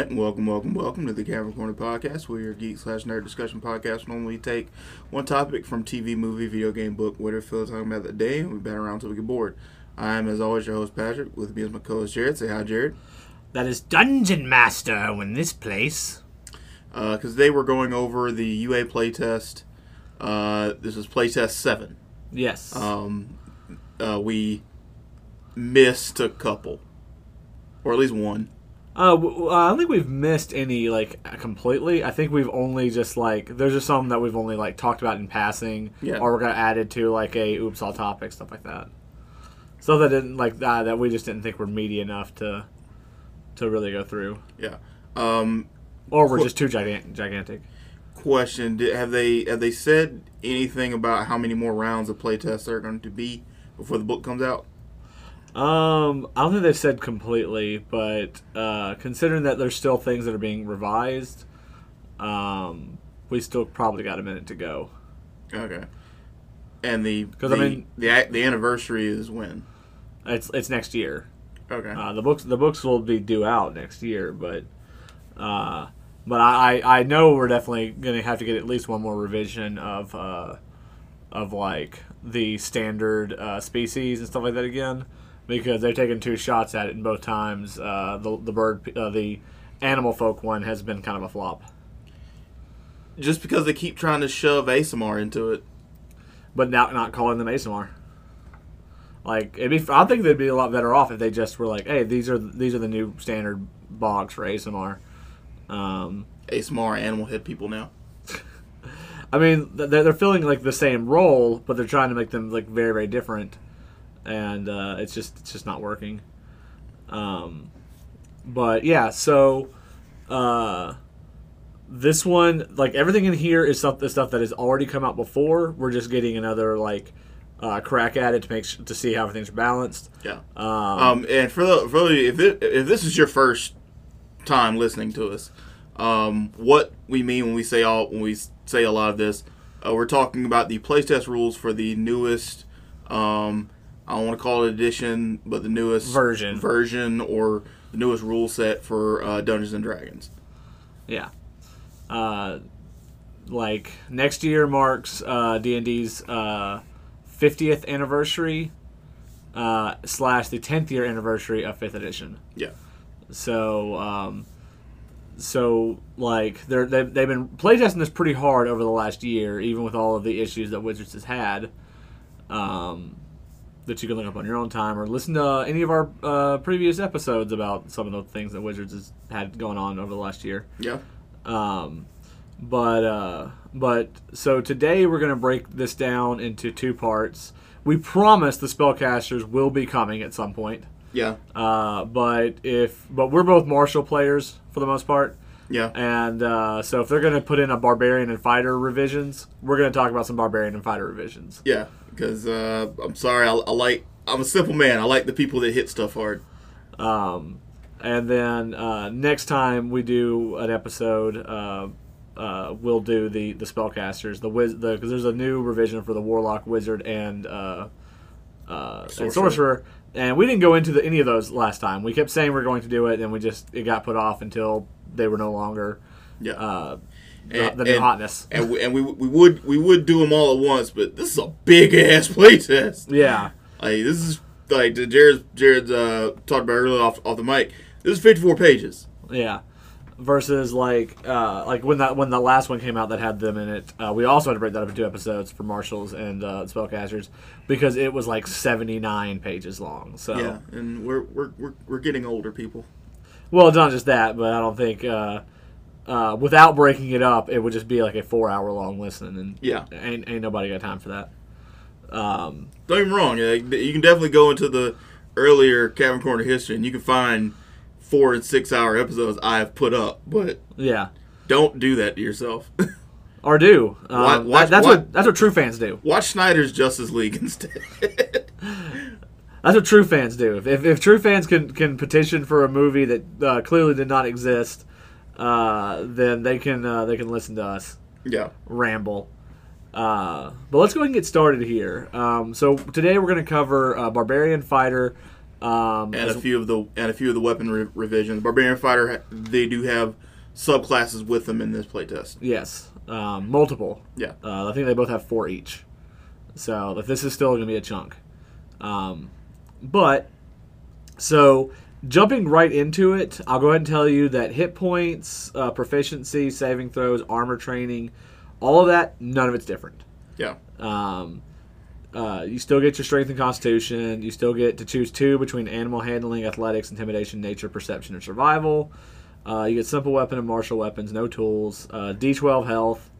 And welcome, welcome, welcome to the Cavern Corner Podcast. We're your geek slash nerd discussion podcast. Normally, take one topic from TV, movie, video game, book, whatever feel talking about that day, and we bat around until we get bored. I am, as always, your host, Patrick. With me is my co host, Jared. Say hi, Jared. That is Dungeon Master in this place. Because today we're going over the UA playtest. Uh, this is playtest 7. Yes. Um, uh, we missed a couple, or at least one. Uh, uh, I don't think we've missed any like completely. I think we've only just like there's just some that we've only like talked about in passing, Yeah. or we're gonna add it to like a oops all topic stuff like that. So that didn't like that that we just didn't think were meaty enough to to really go through, Yeah. Um, or we're Qu- just too gigan- gigantic. question: Did, Have they have they said anything about how many more rounds of playtests there are going to be before the book comes out? Um, I don't think they've said completely, but uh, considering that there's still things that are being revised, um, we still probably got a minute to go. Okay. And the 'Cause, the, I mean- the the anniversary is when? It's it's next year. Okay. Uh, the books the books will be due out next year, but uh, but I, I I know we're definitely gonna have to get at least one more revision of uh, of like the standard uh, species and stuff like that again because they've taken two shots at it and both times uh, the the bird uh, the animal folk one has been kind of a flop. Just because they keep trying to shove Aasimar into it. But now not calling them Aasimar. Like it'd be, I think they'd be a lot better off if they just were like, "Hey, these are these are the new standard bogs for Aasimar." Um, Aasimar animal head people now. I mean, they're, they're filling like the same role, but they're trying to make them like very very different, and uh, it's just it's just not working. Um, but yeah, so uh, this one, like everything in here, is stuff the stuff that has already come out before. We're just getting another like uh, crack at it to make to see how everything's balanced. Yeah. Um, Um, and for the for the, if it, if this is your first time listening to us, um, what we mean when we say all when we say a lot of this, uh, we're talking about the playtest rules for the newest. Um, I don't want to call it edition, but the newest Version. version or the newest rule set for uh, Dungeons and Dragons. Yeah. Uh, like next year marks uh, D&D's uh, 50th anniversary uh, slash the 10th year anniversary of 5th edition. Yeah. So, um, so like they're they've, they've been playtesting this pretty hard over the last year, even with all of the issues that Wizards has had. Um, that you can look up on your own time or listen to any of our uh, previous episodes about some of the things that Wizards has had going on over the last year. Yeah. Um, but uh, but so today we're gonna break this down into two parts. We promise the spellcasters will be coming at some point. Yeah. Uh, but if but we're both martial players for the most part, Yeah. and uh, so if they're gonna put in a barbarian and fighter revisions, we're gonna talk about some barbarian and fighter revisions. Yeah. Because uh, I'm sorry, I, I like I'm a simple man. I like the people that hit stuff hard. Um, and then uh, next time we do an episode, uh, uh, we'll do the the spellcasters, the wiz, the because there's a new revision for the warlock, wizard, and uh, uh, Sorcerer. and sorcerer. And we didn't go into the, any of those last time. We kept saying we are going to do it, and we just it got put off until they were no longer Yeah. uh, the, And- the new and- hotness. and we, and we we would we would do them all at once, but this is a big ass playtest. Yeah, Like this is like Jared Jared uh, talked about earlier off off the mic. This is 54 pages. yeah. Versus like uh, like when that when the last one came out that had them in it, uh, we also had to break that up into two episodes for martials and uh, spellcasters because it was like seventy nine pages long. So Yeah, and we're we're we're, we're getting older, people. Well, it's not just that, but I don't think uh, uh, without breaking it up, it would just be like a four hour long listen, and Yeah. ain't ain't nobody got time for that. Um, Don't get me wrong. You can definitely go into the earlier Cavern Corner history, and you can find four and six hour episodes I have put up, but yeah, don't do that to yourself. or do um, Wa- that- that's wa- what that's what true fans do. Watch Snyder's Justice League instead. That's what true fans do. If, if, if true fans can, can petition for a movie that uh, clearly did not exist, uh, then they can uh, they can listen to us yeah. ramble. Uh, but let's go ahead and get started here. Um, so today we're going to cover uh, Barbarian Fighter Um, and a few of the and a few of the weapon re- revisions. Barbarian fighter, they do have subclasses with them in this playtest. yes, um, multiple. Yeah, Uh, I think they both have four each. So like, this is still going to be a chunk. Um, but so jumping right into it, I'll go ahead and tell you that hit points, uh, proficiency, saving throws, armor training, all of that, none of it's different. yeah, Um, uh, you still get your strength and constitution. You still get to choose two between animal handling, athletics, intimidation, nature, perception, and survival. Uh, you get simple weapon and martial weapons, no tools. Uh, D12 health.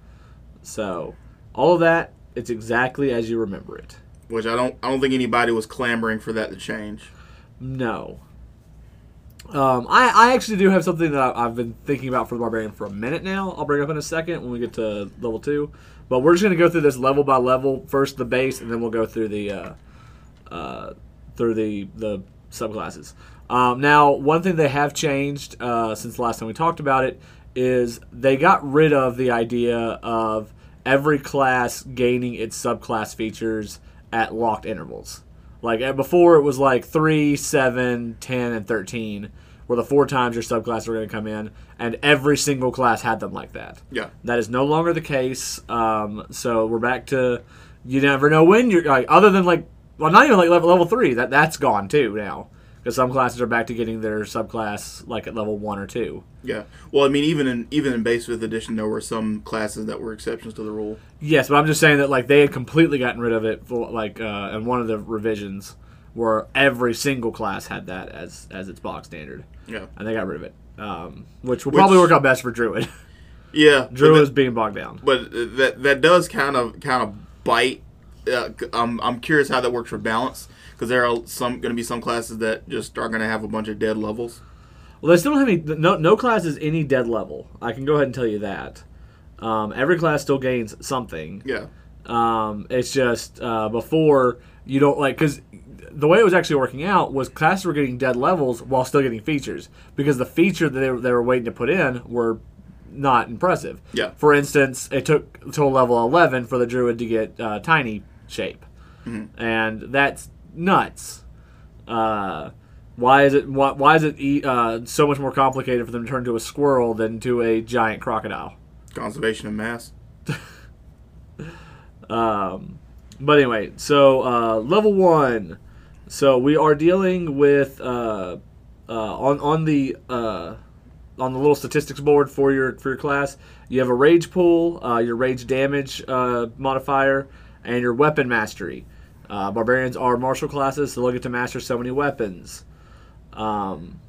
So all of that, it's exactly as you remember it. Which I don't I don't think anybody was clamoring for that to change. No. Um, I, I actually do have something that I, I've been thinking about for the barbarian for a minute now. I'll bring up in a second when we get to level two. But we're just going to go through this level by level. First the base, and then we'll go through the uh, uh, through the the subclasses. Um, now, one thing they have changed uh, since the last time we talked about it is they got rid of the idea of every class gaining its subclass features at locked intervals. Like before, it was like 3, 7, 10, and 13 were the four times your subclass were going to come in, and every single class had them like that. Yeah, That is no longer the case. Um, so we're back to you never know when you're like other than like well not even like level level three that that's gone too now because some classes are back to getting their subclass like at level one or two. yeah. Well, I mean, even in even in base fifth edition, there were some classes that were exceptions to the rule. Yes, but I'm just saying that like they had completely gotten rid of it for like uh, in one of the revisions where every single class had that as as its box standard, Yeah, and they got rid of it, um, which will Which- probably work out best for Druid. yeah. Druid is being bogged down. but that that does kind of kind of bite. Uh, I'm I'm curious how that works for balance because there are some going to be some classes that just are going to have a bunch of dead levels. Well, they still don't have any. No, no class is any dead level. I can go ahead and tell you that. Um, every class still gains something. Yeah, Um, it's just uh, before you don't like because the way it was actually working out was classes were getting dead levels while still getting features because the feature that they were, they were waiting to put in were not impressive. Yeah. For instance, it took until level eleven for the druid to get uh, tiny shape, and that's nuts. Uh, why is it why, why is it uh, so much more complicated for them to turn to a squirrel than to a giant crocodile? conservation of mass. Um, but anyway, so uh, level one. So we are dealing with uh, uh, on on the uh, on the little statistics board for your for your class. You have a rage pool, uh, your rage damage uh, modifier, and your weapon mastery. Uh, barbarians are martial classes, so they'll get to master so many weapons. Um,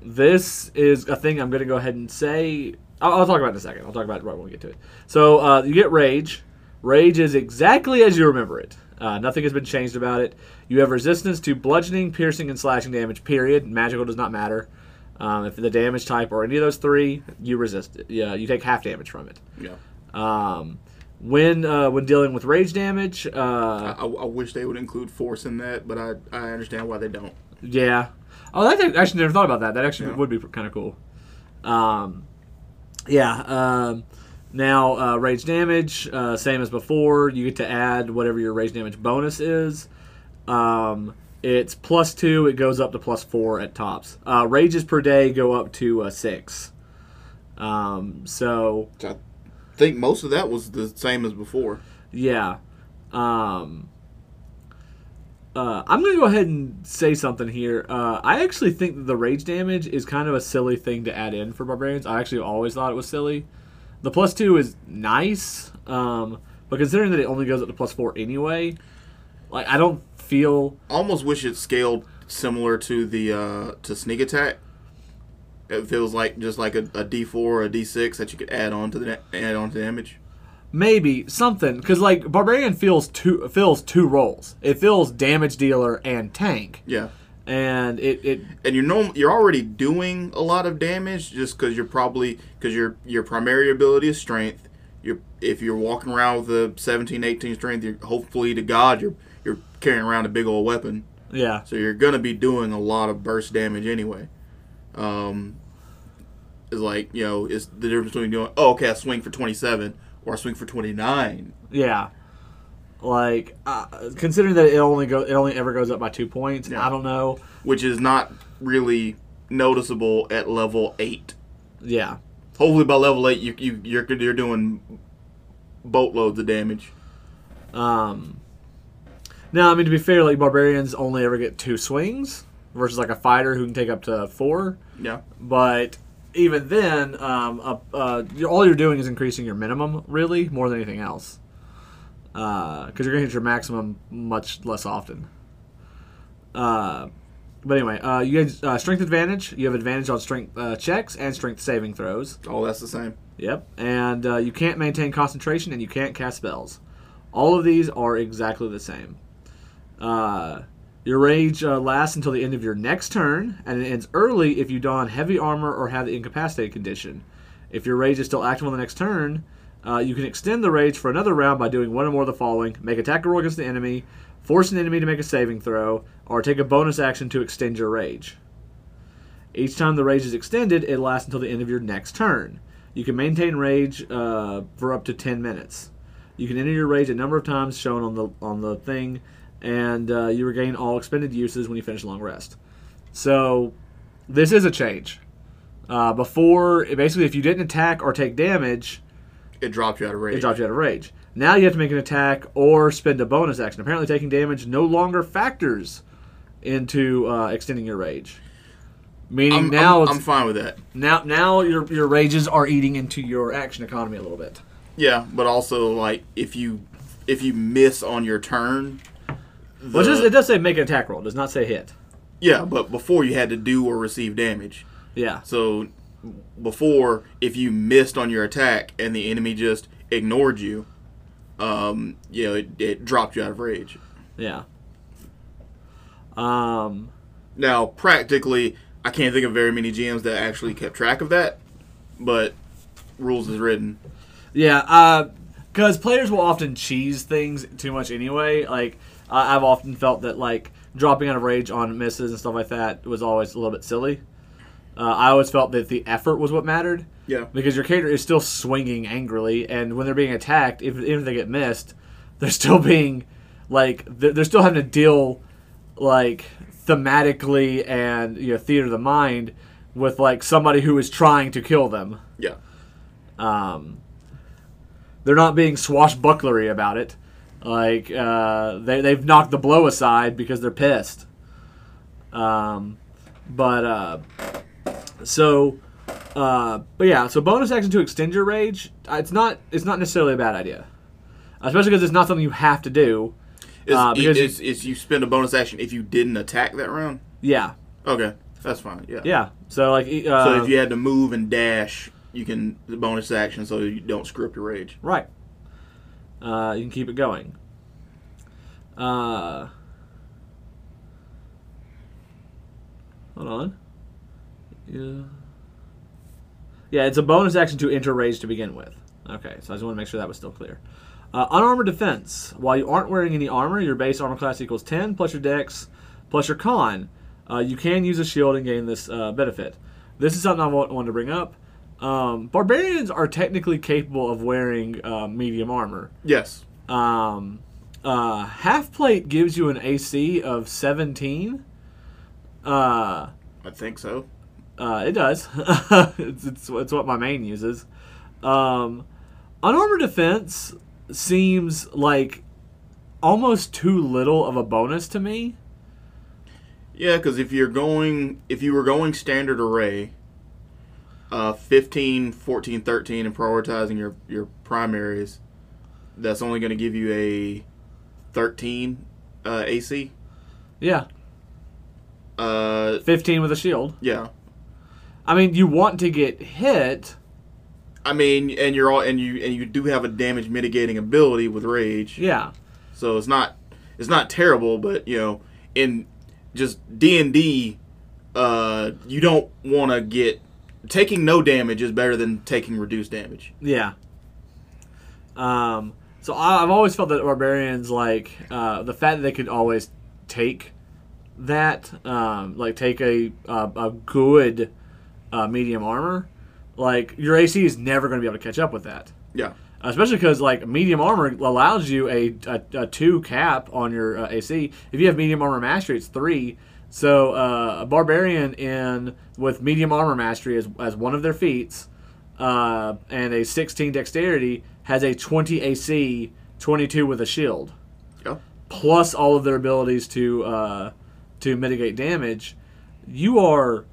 this is a thing I'm going to go ahead and say. I'll, I'll talk about it in a second. I'll talk about it right when we get to it. So uh, you get rage. Rage is exactly as you remember it. Uh, nothing has been changed about it. You have resistance to bludgeoning, piercing, and slashing damage. Period. Magical does not matter. Um, if the damage type or any of those three, you resist it. Yeah, you take half damage from it. Yeah, Um, when uh, when dealing with rage damage, I, uh, I, I wish they would include force in that, but I I understand why they don't. Yeah. Oh, I actually never thought about that. That actually Yeah. would be kind of cool. Um, yeah. Um, now uh, rage damage, uh, same as before. You get to add whatever your rage damage bonus is. Um, it's plus two. It goes up to plus four at tops. Uh, rages per day go up to uh, six. Um, so think most of that was the same as before. yeah. Um, uh, I'm going to go ahead and say something here. Uh, I actually think that the rage damage is kind of a silly thing to add in for barbarians. I actually always thought it was silly. The plus two is nice, um, but considering that it only goes up to plus four anyway, like I don't feel I almost wish it scaled similar to the uh, to sneak attack. It feels like just like a, a D4 or a D6 that you could add on to the add on to damage. maybe something because like barbarian feels two fills two roles. It fills damage dealer and tank, Yeah, and it, it and you're norm- you're already doing a lot of damage just because you're probably because your your primary ability is strength. You're if you're walking around with a 17, 18 strength, you're hopefully to God you're you're carrying around a big old weapon. yeah So you're gonna be doing a lot of burst damage anyway. Um, is like you know is the difference between doing oh okay I swing for 27 or I swing for 29. Yeah. Like uh, considering that it only go it only ever goes up by two points. Yeah. I don't know. which is not really noticeable at level eight. Yeah, Hopefully, by level eight, you, you you're you're doing boatloads of damage. Um, now, I mean, to be fair, like barbarians only ever get two swings versus like a fighter who can take up to four. Yeah, But even then, um, uh, uh, you're- all you're doing is increasing your minimum, really, more than anything else. Because you're going to hit your maximum much less often. Uh, but anyway, uh, you uh, strength advantage. You have advantage on strength uh, checks and strength saving throws. oh, that's the same. Yep. And uh, you can't maintain concentration and you can't cast spells. All of these are exactly the same. Uh, your rage uh, lasts until the end of your next turn, and it ends early if you don heavy armor or have the incapacitated condition. If your rage is still active on the next turn, uh, you can extend the rage for another round by doing one or more of the following make attack roll against the enemy, force an enemy to make a saving throw, or take a bonus action to extend your rage. Each time the rage is extended, it lasts until the end of your next turn. You can maintain rage uh, for up to 10 minutes. You can enter your rage a number of times shown on the on the thing, and uh, you regain all expended uses when you finish a long rest. So, this is a change. Uh, before, basically, if you didn't attack or take damage, It dropped you out of rage. it dropped you out of rage. Now you have to make an attack or spend a bonus action. Apparently, taking damage no longer factors into uh, extending your rage. Meaning I'm, now I'm, I'm fine with that. now, now your your rages are eating into your action economy a little bit. Yeah, but also like if you if you miss on your turn, Well, it, does, it does say make an attack roll. It does not say hit. yeah, but before you had to do or receive damage. Yeah, So before, if you missed on your attack and the enemy just ignored you, um, you know, it, it dropped you out of rage. yeah. Um, Now, practically, I can't think of very many GMs that actually kept track of that, but rules is written. yeah. Because players will often cheese things too much anyway. Like I, I've often felt that like dropping out of rage on misses and stuff like that was always a little bit silly. Uh, I always felt that the effort was what mattered. Yeah. because your character is still swinging angrily, and when they're being attacked, if, even if they get missed, they're still being like they're, they're still having to deal like thematically and you know theater of the mind with like somebody who is trying to kill them. Yeah. Um, they're not being swashbucklery about it. Like uh, they they've knocked the blow aside because they're pissed. Um, but uh, so uh, but yeah, so bonus action to extend your rage. uh, It's not it's not necessarily a bad idea, especially because it's not something you have to do. It's, Uh, because it's, it's you spend a bonus action if you didn't attack that round. Yeah, Okay, that's fine. Yeah. yeah. So like uh, So if you had to move and dash, you can the bonus action so you don't screw up your rage. Right. Uh, you can keep it going. Uh, hold on. Yeah. Yeah, it's a bonus action to enter rage to begin with. Okay, so I just want to make sure that was still clear. Uh, unarmored defense. While you aren't wearing any armor, your base armor class equals 10 plus your dex plus your con. Uh, you can use a shield and gain this uh, benefit. This is something I want, wanted to bring up. Um, barbarians are technically capable of wearing uh, medium armor. Yes. Um, uh, half plate gives you an AC of 17. Uh, I think so. uh, it does. it's, it's, it's what my main uses. Um, unarmored defense seems like almost too little of a bonus to me. Yeah, because if you're going, if you were going standard array, uh, 15, 14, 13, and prioritizing your your primaries, that's only going to give you a 13 uh, AC. Yeah, Uh, 15 with a shield. yeah. I mean, you want to get hit. I mean, and you're all, and you and you do have a damage mitigating ability with rage. Yeah, So it's not it's not terrible, but you know, in just D and D, uh, you don't want to get taking no damage is better than taking reduced damage. Yeah. Um, so I, I've always felt that barbarians like uh, the fact that they could always take that, um, like take a a, a good uh, medium armor, like your AC is never going to be able to catch up with that. Yeah, especially because like medium armor allows you a, a, a two cap on your uh, AC. If you have medium armor mastery, it's three. So uh, a barbarian in with medium armor mastery as, as one of their feats uh, and a 16 dexterity has a 20 AC, 22 with a shield, Yeah. plus all of their abilities to uh, to mitigate damage. You are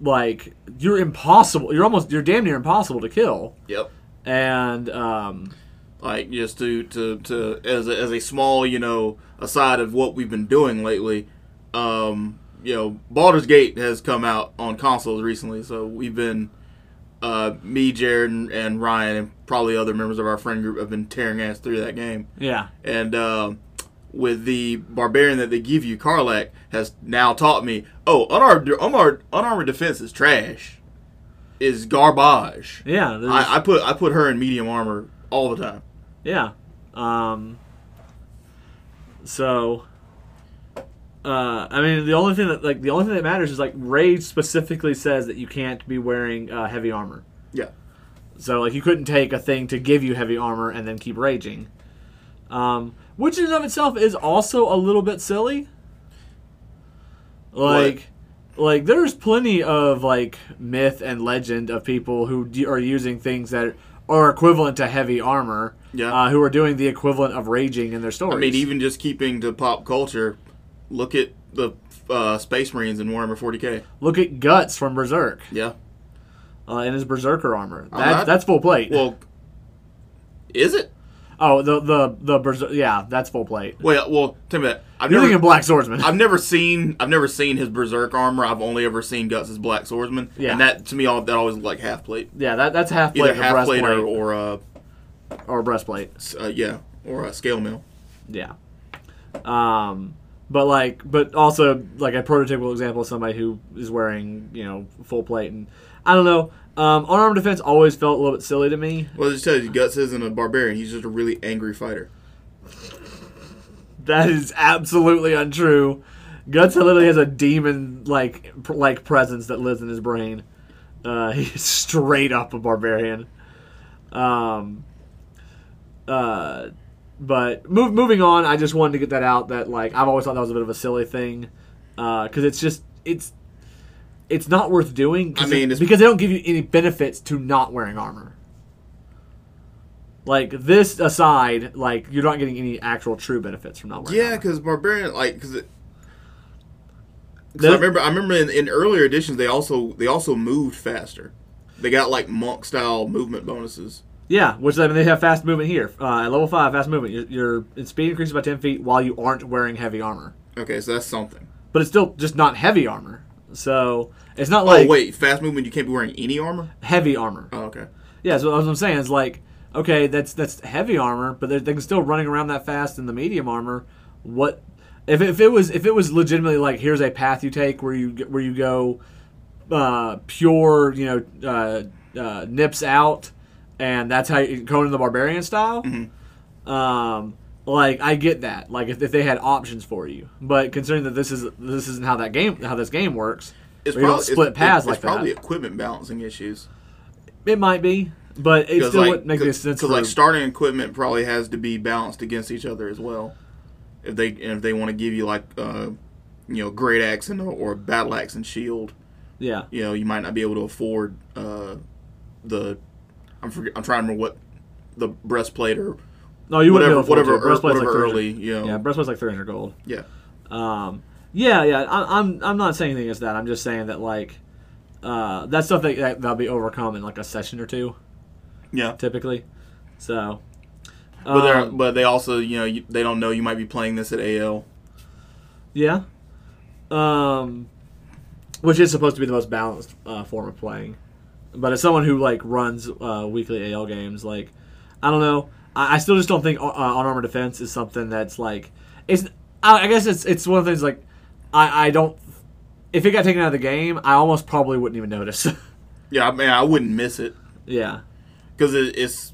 like you're impossible. You're almost you're damn near impossible to kill. Yep. And um, Like just to to to as a, as a small you know aside of what we've been doing lately, um, you know Baldur's Gate has come out on consoles recently, so we've been uh, me, Jared, and, and Ryan, and probably other members of our friend group have been tearing ass through that game. yeah, And um with the barbarian that they give you, Karlach has now taught me. Oh, unarmed unarmed, unarmored defense is trash. Is garbage. yeah, I, I put I put her in medium armor all the time. Yeah. Um, so, uh, I mean, the only thing that like the only thing that matters is like Rage specifically says that you can't be wearing uh, heavy armor. Yeah. So like you couldn't take a thing to give you heavy armor and then keep raging, um, which in and of itself is also a little bit silly. Like, like there's plenty of like myth and legend of people who d- are using things that are equivalent to heavy armor. Yeah. Uh, who are doing the equivalent of raging in their stories. I mean, even just keeping to pop culture, look at the uh, Space Marines in Warhammer 40k. look at guts from Berserk Yeah. uh, in his Berserker armor. Oh, That's that's full plate. Well, is it? oh, the the the Berser- yeah, that's full plate. Well, well, tell me that. I've You're never, thinking Black Swordsman. I've never seen I've never seen his berserk armor. I've only ever seen Guts' as black swordsman. Yeah. And that to me all that always looked like half plate. yeah, that that's half plate or half plate or, or uh, or breastplate. uh yeah, or a scale mail. Yeah. Um, but like, but also like a prototypical example of somebody who is wearing you know full plate and I don't know. Um, unarmed defense always felt a little bit silly to me. Well, just tell you Guts isn't a barbarian. He's just a really angry fighter. That is absolutely untrue. Guts literally has a demon like pr- like presence that lives in his brain. Uh, he's straight up a barbarian. Um, uh, but move, moving on, I just wanted to get that out. That like I've always thought that was a bit of a silly thing uh, because it's just it's it's not worth doing. I mean, it- because they don't give you any benefits to not wearing armor. Like this aside, like you're not getting any actual true benefits from not wearing. Yeah, because barbarian like because it. 'cause That- I remember, I remember in, in earlier editions they also they also moved faster. They got like monk style movement bonuses. Yeah, which I mean, they have fast movement here. Uh, at level five, fast movement. Your, your speed increases by ten feet while you aren't wearing heavy armor. Okay, so that's something. But it's still just not heavy armor. So it's not like oh wait, fast movement. You can't be wearing any armor. heavy armor. Oh okay. Yeah, so what I'm saying is like, okay, that's that's heavy armor, but they're, they're still running around that fast in the medium armor. What if, if it was if it was legitimately like here's a path you take where you where you go uh, pure, you know, uh, uh, nips out, and that's how you Conan the Barbarian style. Um, like I get that. Like if, if they had options for you, but considering that this is this isn't how that game how this game works, It's where you don't probably split it's, paths it's like probably that. equipment balancing issues. It might be, but it still like, wouldn't make any sense. Because like starting equipment probably has to be balanced against each other as well. If they if they want to give you like uh, you know great axe and or battle axe and shield, yeah. you know you might not be able to afford uh, the I'm forget, I'm trying to remember what the breastplate or No, you whatever wouldn't be able to whatever. Breastplate's whatever like 300 early you know Yeah, breastplate's like 300 gold. yeah Um, yeah, yeah. I, I'm I'm not saying anything against that. I'm just saying that like uh, that's stuff that, that that'll be overcome in like a session or two yeah. typically. So, But they're um, but they also you know you, they don't know you might be playing this at AL. yeah, um, which is supposed to be the most balanced uh, form of playing. But as someone who like runs uh, weekly AL games, like I don't know, I, I still just don't think uh, on armor defense is something that's like it's. I, I guess it's it's one of the things like I I don't. If it got taken out of the game, I almost probably wouldn't even notice. Yeah, I mean I wouldn't miss it. yeah, because it, it's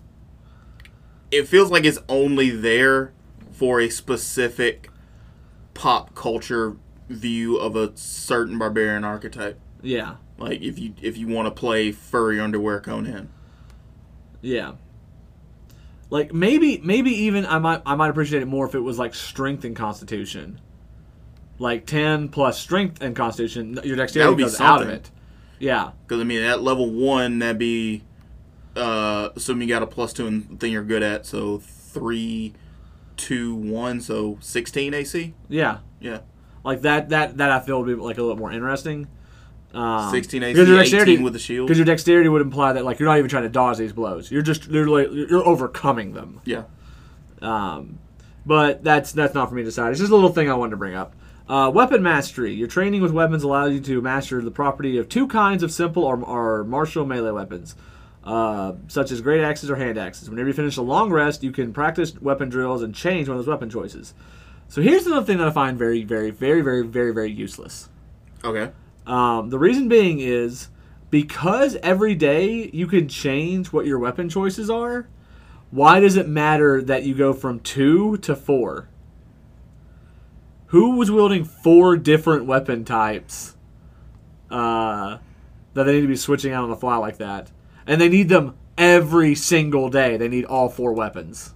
it feels like it's only there for a specific pop culture view of a certain barbarian archetype. yeah, Like if you if you want to play furry underwear Conan, yeah. Like maybe maybe even I might I might appreciate it more if it was like strength and constitution. Like ten plus strength and constitution, your dexterity would be goes out of it. Yeah. Because I mean, at level one, that'd be uh, assuming you got a plus two in thing you're good at. So three, two, one. So sixteen AC. Yeah. Yeah, Like that that that I feel would be like a little more interesting. Um, sixteen AC. because your dexterity with the shield. Because your dexterity would imply that like you're not even trying to dodge these blows. You're just literally you're overcoming them. yeah. Um, but that's that's not for me to decide. It's just a little thing I wanted to bring up. Uh, weapon mastery. Your training with weapons allows you to master the property of two kinds of simple or, or martial melee weapons, uh, such as great axes or hand axes. Whenever you finish a long rest, you can practice weapon drills and change one of those weapon choices. So here's another thing that I find very, very, very, very, very, very useless. Okay. Um, the reason being is because every day you can change what your weapon choices are. Why does it matter that you go from two to four? Who was wielding four different weapon types uh, that they need to be switching out on the fly like that? And they need them every single day. They need all four weapons.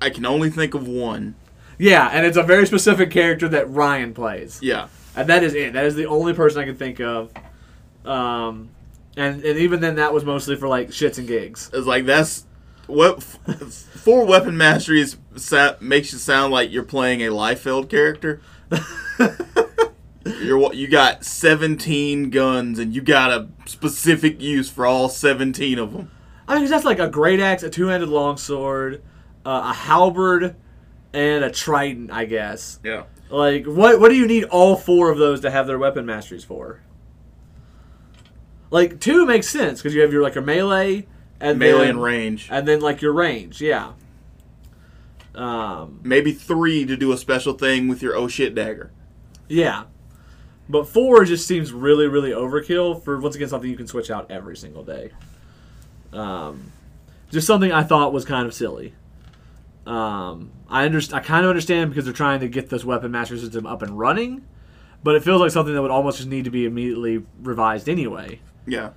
I can only think of one. Yeah, and it's a very specific character that Ryan plays. Yeah. And that is it. That is the only person I can think of. Um, and, and even then, that was mostly for like shits and gigs. It's like that's what four weapon masteries sa- makes you sound like you're playing a Liefeld character. you're you got 17 guns and you got a specific use for all 17 of them. I mean, that's like a great axe, a two-handed longsword, uh, a halberd, and a trident. I guess. Yeah. Like, what what do you need all four of those to have their weapon masteries for? Like two makes sense because you have your like your melee and Melee then, and range. and then like your range. Yeah. Um. Maybe three to do a special thing with your oh shit dagger. Yeah. But four just seems really, really overkill for once again something you can switch out every single day. Um, just something I thought was kind of silly. Um, I underst- I kind of understand because they're trying to get this weapon master system up and running, but it feels like something that would almost just need to be immediately revised anyway. Yeah.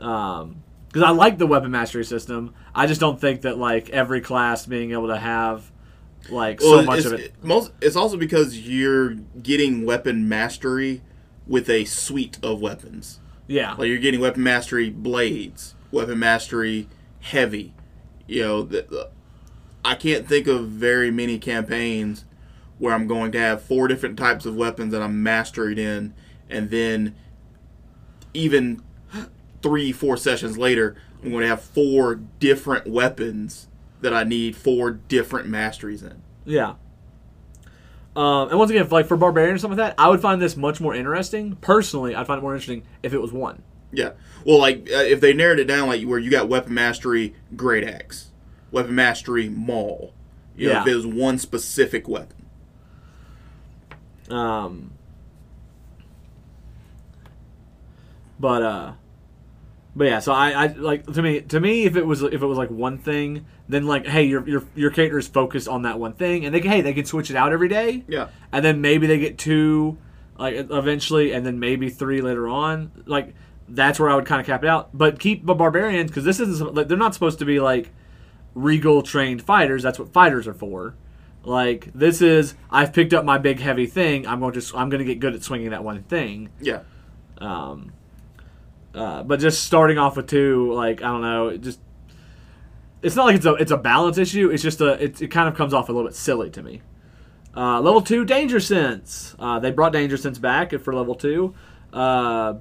Um, because I like the weapon mastery system, I just don't think that like every class being able to have like so much of it. most it's also because you're getting weapon mastery with a suite of weapons. Yeah, Like you're getting weapon mastery blades, weapon mastery heavy. You know, the, the, I can't think of very many campaigns where I'm going to have four different types of weapons that I'm mastered in, and then even three, four sessions later, I'm going to have four different weapons that I need four different masteries in. Yeah. Um, and once again, like for barbarian or something like that, I would find this much more interesting. Personally, I'd find it more interesting if it was one. Yeah. Well, like uh, if they narrowed it down, like where you got weapon mastery, great axe, weapon mastery, maul. You know, Yeah. if it was one specific weapon. Um, but uh, but yeah. So I, I like to me to me if it was if it was like one thing, then like hey your your your character is focused on that one thing, and they can, hey they can switch it out every day. Yeah. and then maybe they get two like eventually and then maybe three later on like that's where i would kind of cap it out but keep the barbarians because this isn't like they're not supposed to be like regal trained fighters that's what fighters are for like this is i've picked up my big heavy thing i'm going to just i'm going to get good at swinging that one thing Yeah. um uh, but just starting off with two like i don't know it just it's not like it's a it's a balance issue it's just a it, it kind of comes off a little bit silly to me uh, level two, Danger Sense. Uh, they brought Danger Sense back for level two. Uh,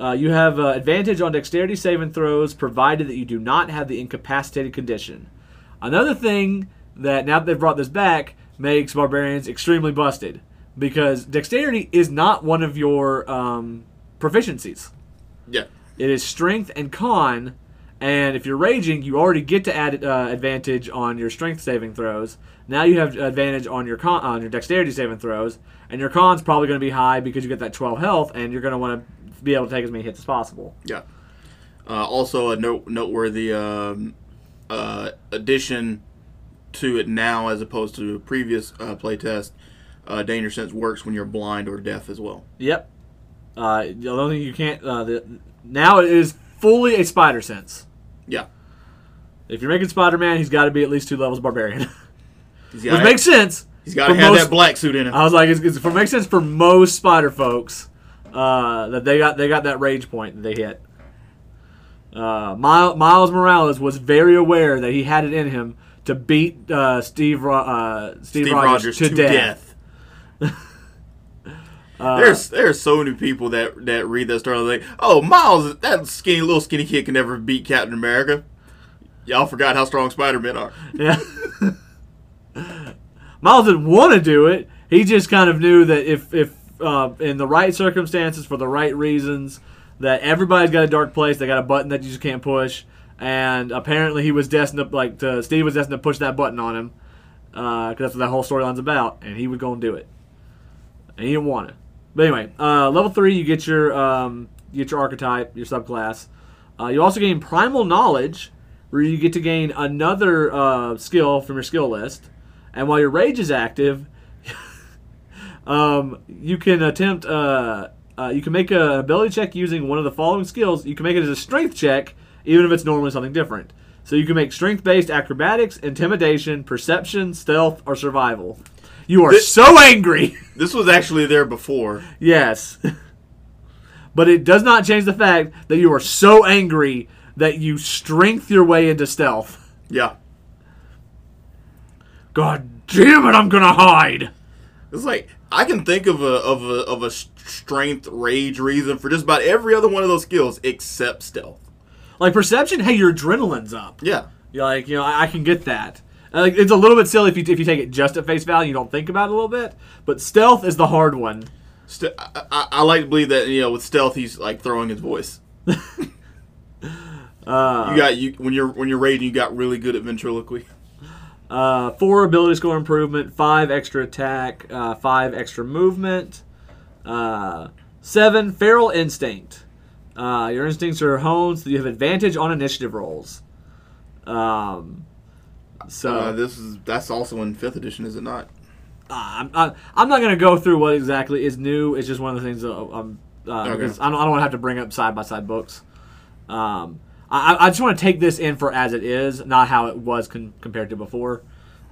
uh, you have uh, advantage on dexterity saving throws, provided that you do not have the incapacitated condition. Another thing that now that they've brought this back makes barbarians extremely busted because dexterity is not one of your um, proficiencies. Yeah. It is strength and con, and if you're raging, you already get to add uh, advantage on your strength saving throws. Now you have advantage on your con on your dexterity saving throws, and your con's probably going to be high because you get that 12 health, and you're going to want to be able to take as many hits as possible. Yeah. Uh, also, a note, noteworthy um, uh, addition to it now, as opposed to a previous uh, playtest, uh, Danger Sense works when you're blind or deaf as well. Yep. Uh, the only thing you can't uh, the, now it is fully a spider sense. Yeah. If you're making Spider-Man, he's got to be at least two levels barbarian, which makes sense. he's got to have most- that black suit in him. I was like, it's, it's, it makes sense for most Spider folks uh, that they got they got that rage point that they hit. Uh, Miles, Miles Morales was very aware that he had it in him to beat uh, Steve Ro- uh, Steve, Steve Rogers, to, death. Uh, there's there's so many people that that read that story like, oh Miles, that skinny little skinny kid can never beat Captain America. Y'all forgot how strong Spider-Men are. Yeah. Miles didn't want to do it. He just kind of knew that if if uh, in the right circumstances for the right reasons, that everybody's got a dark place. They got a button that you just can't push, and apparently he was destined to like to, Steve was destined to push that button on him because that's what that whole storyline's about, and he was going to do it, and he didn't want to. But anyway, uh, level three, you get your um, you get your archetype, your subclass. Uh, you also gain primal knowledge, where you get to gain another uh, skill from your skill list. And while your rage is active, um, you can attempt. Uh, uh, you can make an ability check using one of the following skills. You can make it as a strength check, even if it's normally something different. So you can make strength-based acrobatics, intimidation, perception, stealth, or survival. You are This- so angry. This was actually there before. Yes. but it does not change the fact that you are so angry that you strength your way into stealth. Yeah, God damn it, I'm gonna hide. it's like I can think of a of a of a strength rage reason for just about every other one of those skills except stealth. Like perception, hey, your adrenaline's up. Yeah, You're like, you know, I, I can get that. Uh, Like, it's a little bit silly if you if you take it just at face value, you don't think about it a little bit. But stealth is the hard one. St- I, I, I like to believe that you know with stealth he's like throwing his voice. Uh, you got you when you're when you're raging you got really good at ventriloquy. Uh, four ability score improvement, five extra attack, uh, five extra movement, uh, seven feral instinct. Uh, your instincts are honed, so you have advantage on initiative rolls. Um, so Uh, this is that's also in fifth edition, is it not? I'm, I, I'm not going to go through what exactly is new. It's just one of the things that um, uh, Okay. I don't, I don't want to have to bring up side by side books. Um, I, I just want to take this in for as it is, not how it was con- compared to before.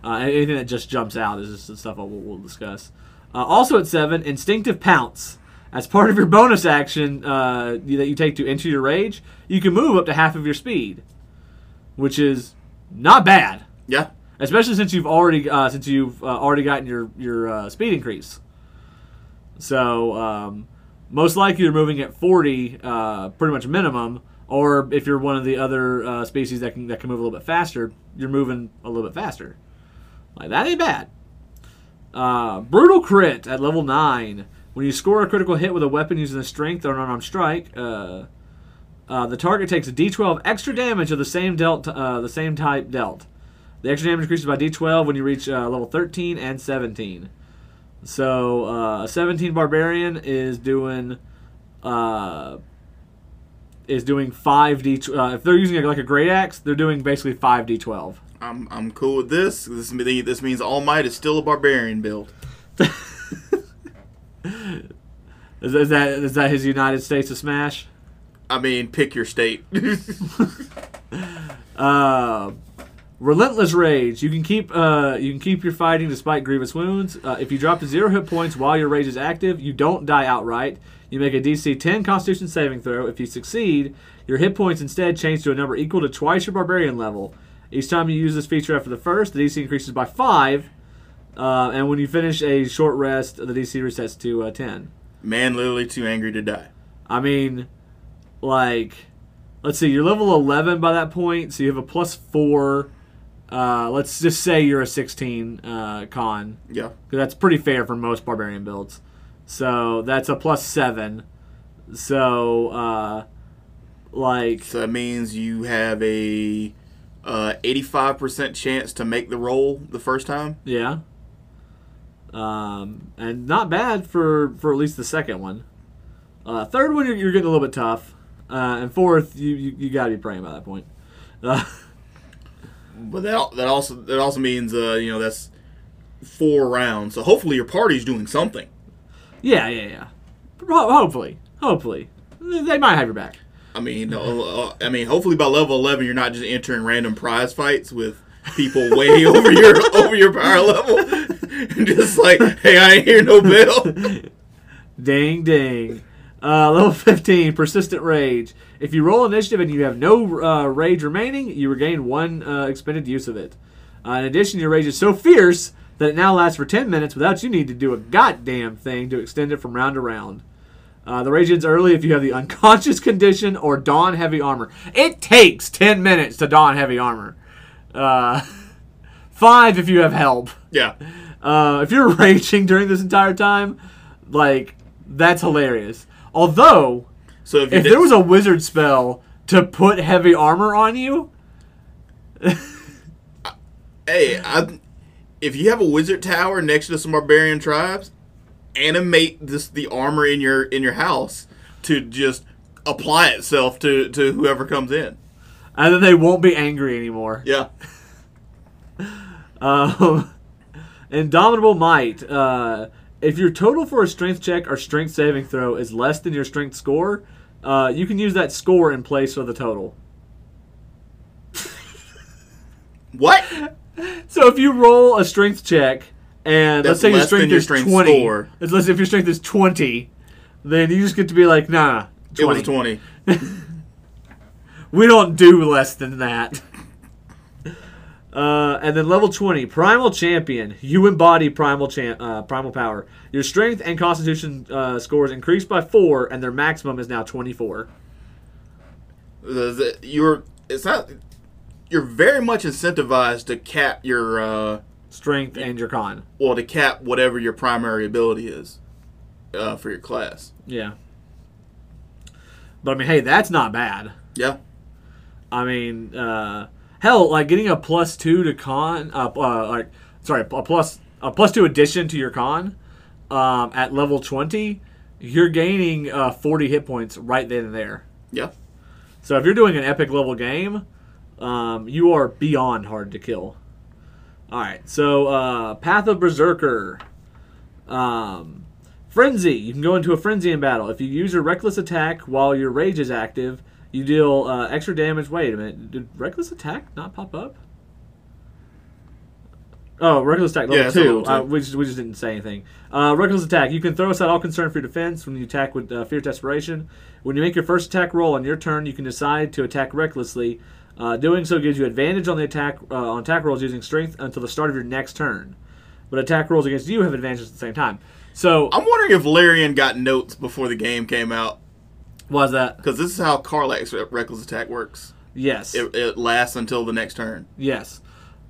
Uh, anything that just jumps out is just the stuff we'll, we'll discuss. Uh, also at seven, instinctive pounce. As part of your bonus action uh, that you take to enter your rage, you can move up to half of your speed, which is not bad Yeah, especially since you've already uh, since you've uh, already gotten your your uh, speed increase. So um, most likely you're moving at 40, uh, pretty much minimum. Or if you're one of the other uh, species that can that can move a little bit faster, you're moving a little bit faster. Like that ain't bad. Uh, brutal crit at level nine. When you score a critical hit with a weapon using a strength or an unarmed strike, uh, uh, the target takes a D12 extra damage of the same dealt uh, the same type dealt. The extra damage increases by D12 when you reach uh, level 13 and 17. So a 17 barbarian is doing is doing five D. Uh, if they're using like a great axe, they're doing basically five D12. I'm I'm cool with this. This means this means All Might is still a barbarian build. Is, is that is that his United States of Smash? I mean, pick your state. Uh, relentless rage. You can keep uh, you can keep your fighting despite grievous wounds. Uh, if you drop to zero hit points while your rage is active, you don't die outright. You make a DC 10 Constitution saving throw. If you succeed, your hit points instead change to a number equal to twice your barbarian level. Each time you use this feature after the first, the DC increases by five. Uh, and when you finish a short rest, the DC resets to uh, 10. Man, literally too angry to die. I mean, like, let's see, you're level 11 by that point, so you have a plus four. Uh, let's just say you're a 16 uh, con, Yeah. that's pretty fair for most barbarian builds. So that's a plus seven. So, uh, like, So that means you have a uh, 85% chance to make the roll the first time. yeah. Um, and not bad for, for at least the second one. Uh, third one, you're, you're getting a little bit tough. Uh, and fourth, you, you, you got to be praying by that point. Uh, But that that also that also means uh, you know that's four rounds. So hopefully your party's doing something. Yeah, yeah, yeah. Ho- Hopefully, hopefully, they might have your back. I mean, uh, uh, I mean, hopefully by level eleven, you're not just entering random prize fights with people way over your over your power level, and just like, hey, I ain't hear no bell. Ding ding. Uh, level 15, Persistent Rage. If you roll initiative and you have no uh, rage remaining, you regain one uh, expended use of it. Uh, in addition, your rage is so fierce that it now lasts for 10 minutes without you need to do a goddamn thing to extend it from round to round. Uh, the rage ends early if you have the unconscious condition or don heavy armor. It takes 10 minutes to don heavy armor. Uh, five if you have help. Yeah, Uh, if you're raging during this entire time, like that's hilarious. Although, so if, if did- there was a wizard spell to put heavy armor on you, hey, I, if you have a wizard tower next to some barbarian tribes, animate this the armor in your in your house to just apply itself to to whoever comes in. and then they won't be angry anymore. Yeah, Um, Indomitable Might. Uh, if your total for a strength check or strength saving throw is less than your strength score, uh, you can use that score in place of the total. what? So if you roll a strength check and That's let's say your strength your is strength 20, score. let's let's say if your strength is 20, then you just get to be like, nah, 20. It was twenty. We don't do less than that. Uh, and then level 20, Primal Champion. You embody Primal Champ, uh, Primal Power. Your strength and constitution uh, scores increase by 4, and their maximum is now 24. The- the- You're it's not. You're very much incentivized to cap your uh, Strength and your con. well to cap whatever your primary ability is uh, for your class. Yeah. But I mean, hey, that's not bad. Yeah, I mean, uh, hell, like getting a plus two to con, uh, uh, like sorry, a plus a plus two addition to your con um, at level twenty, you're gaining uh, forty hit points right then and there. yeah. So if you're doing an epic level game, um, you are beyond hard to kill. All right, so uh, Path of Berserker. Um, frenzy. You can go into a frenzy in battle. If you use your reckless attack while your rage is active, you deal uh, extra damage. Wait a minute. Did reckless attack not pop up? Oh, reckless attack level Yeah, two. level two. Uh, we, just, we just didn't say anything. Uh, reckless attack. You can throw aside all concern for your defense when you attack with uh, fear desperation. When you make your first attack roll on your turn, you can decide to attack recklessly. Uh, doing so gives you advantage on the attack uh, on attack rolls using strength until the start of your next turn. But attack rolls against you have advantages at the same time. So, I'm wondering if Larian got notes before the game came out was that? because this is how re- reckless attack works. Yes. It, it lasts until the next turn. Yes.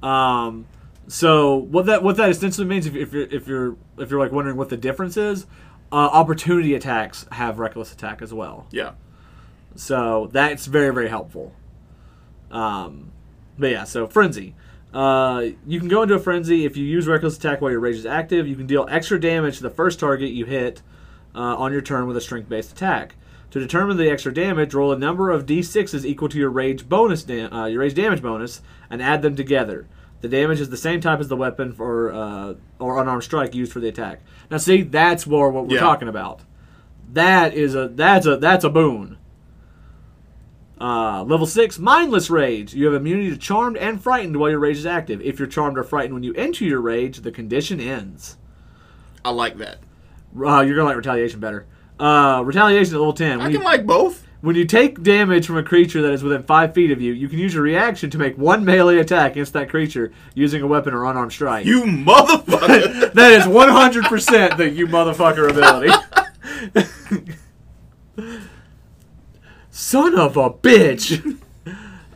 Um, so what that what that essentially means, if, if you're if you're if you're like wondering what the difference is, uh, opportunity attacks have reckless attack as well. Yeah. So that's very very helpful. Um, but yeah, so frenzy. Uh, you can go into a frenzy if you use reckless attack while your rage is active. You can deal extra damage to the first target you hit uh, on your turn with a strength based attack. To determine the extra damage, roll a number of d6s equal to your rage bonus, da- uh, your rage damage bonus, and add them together. The damage is the same type as the weapon for uh, or unarmed strike used for the attack. Now, see, that's more what we're Yeah. talking about. That is a that's a that's a boon. Uh, level six, mindless rage. You have immunity to charmed and frightened while your rage is active. If you're charmed or frightened when you enter your rage, the condition ends. I like that. Uh, you're gonna like retaliation better. Uh, retaliation at level ten. I When can you, like both. when you take damage from a creature that is within five feet of you, you can use your reaction to make one melee attack against that creature using a weapon or unarmed strike. You motherfucker. that is 100% the you motherfucker ability. Son of a bitch.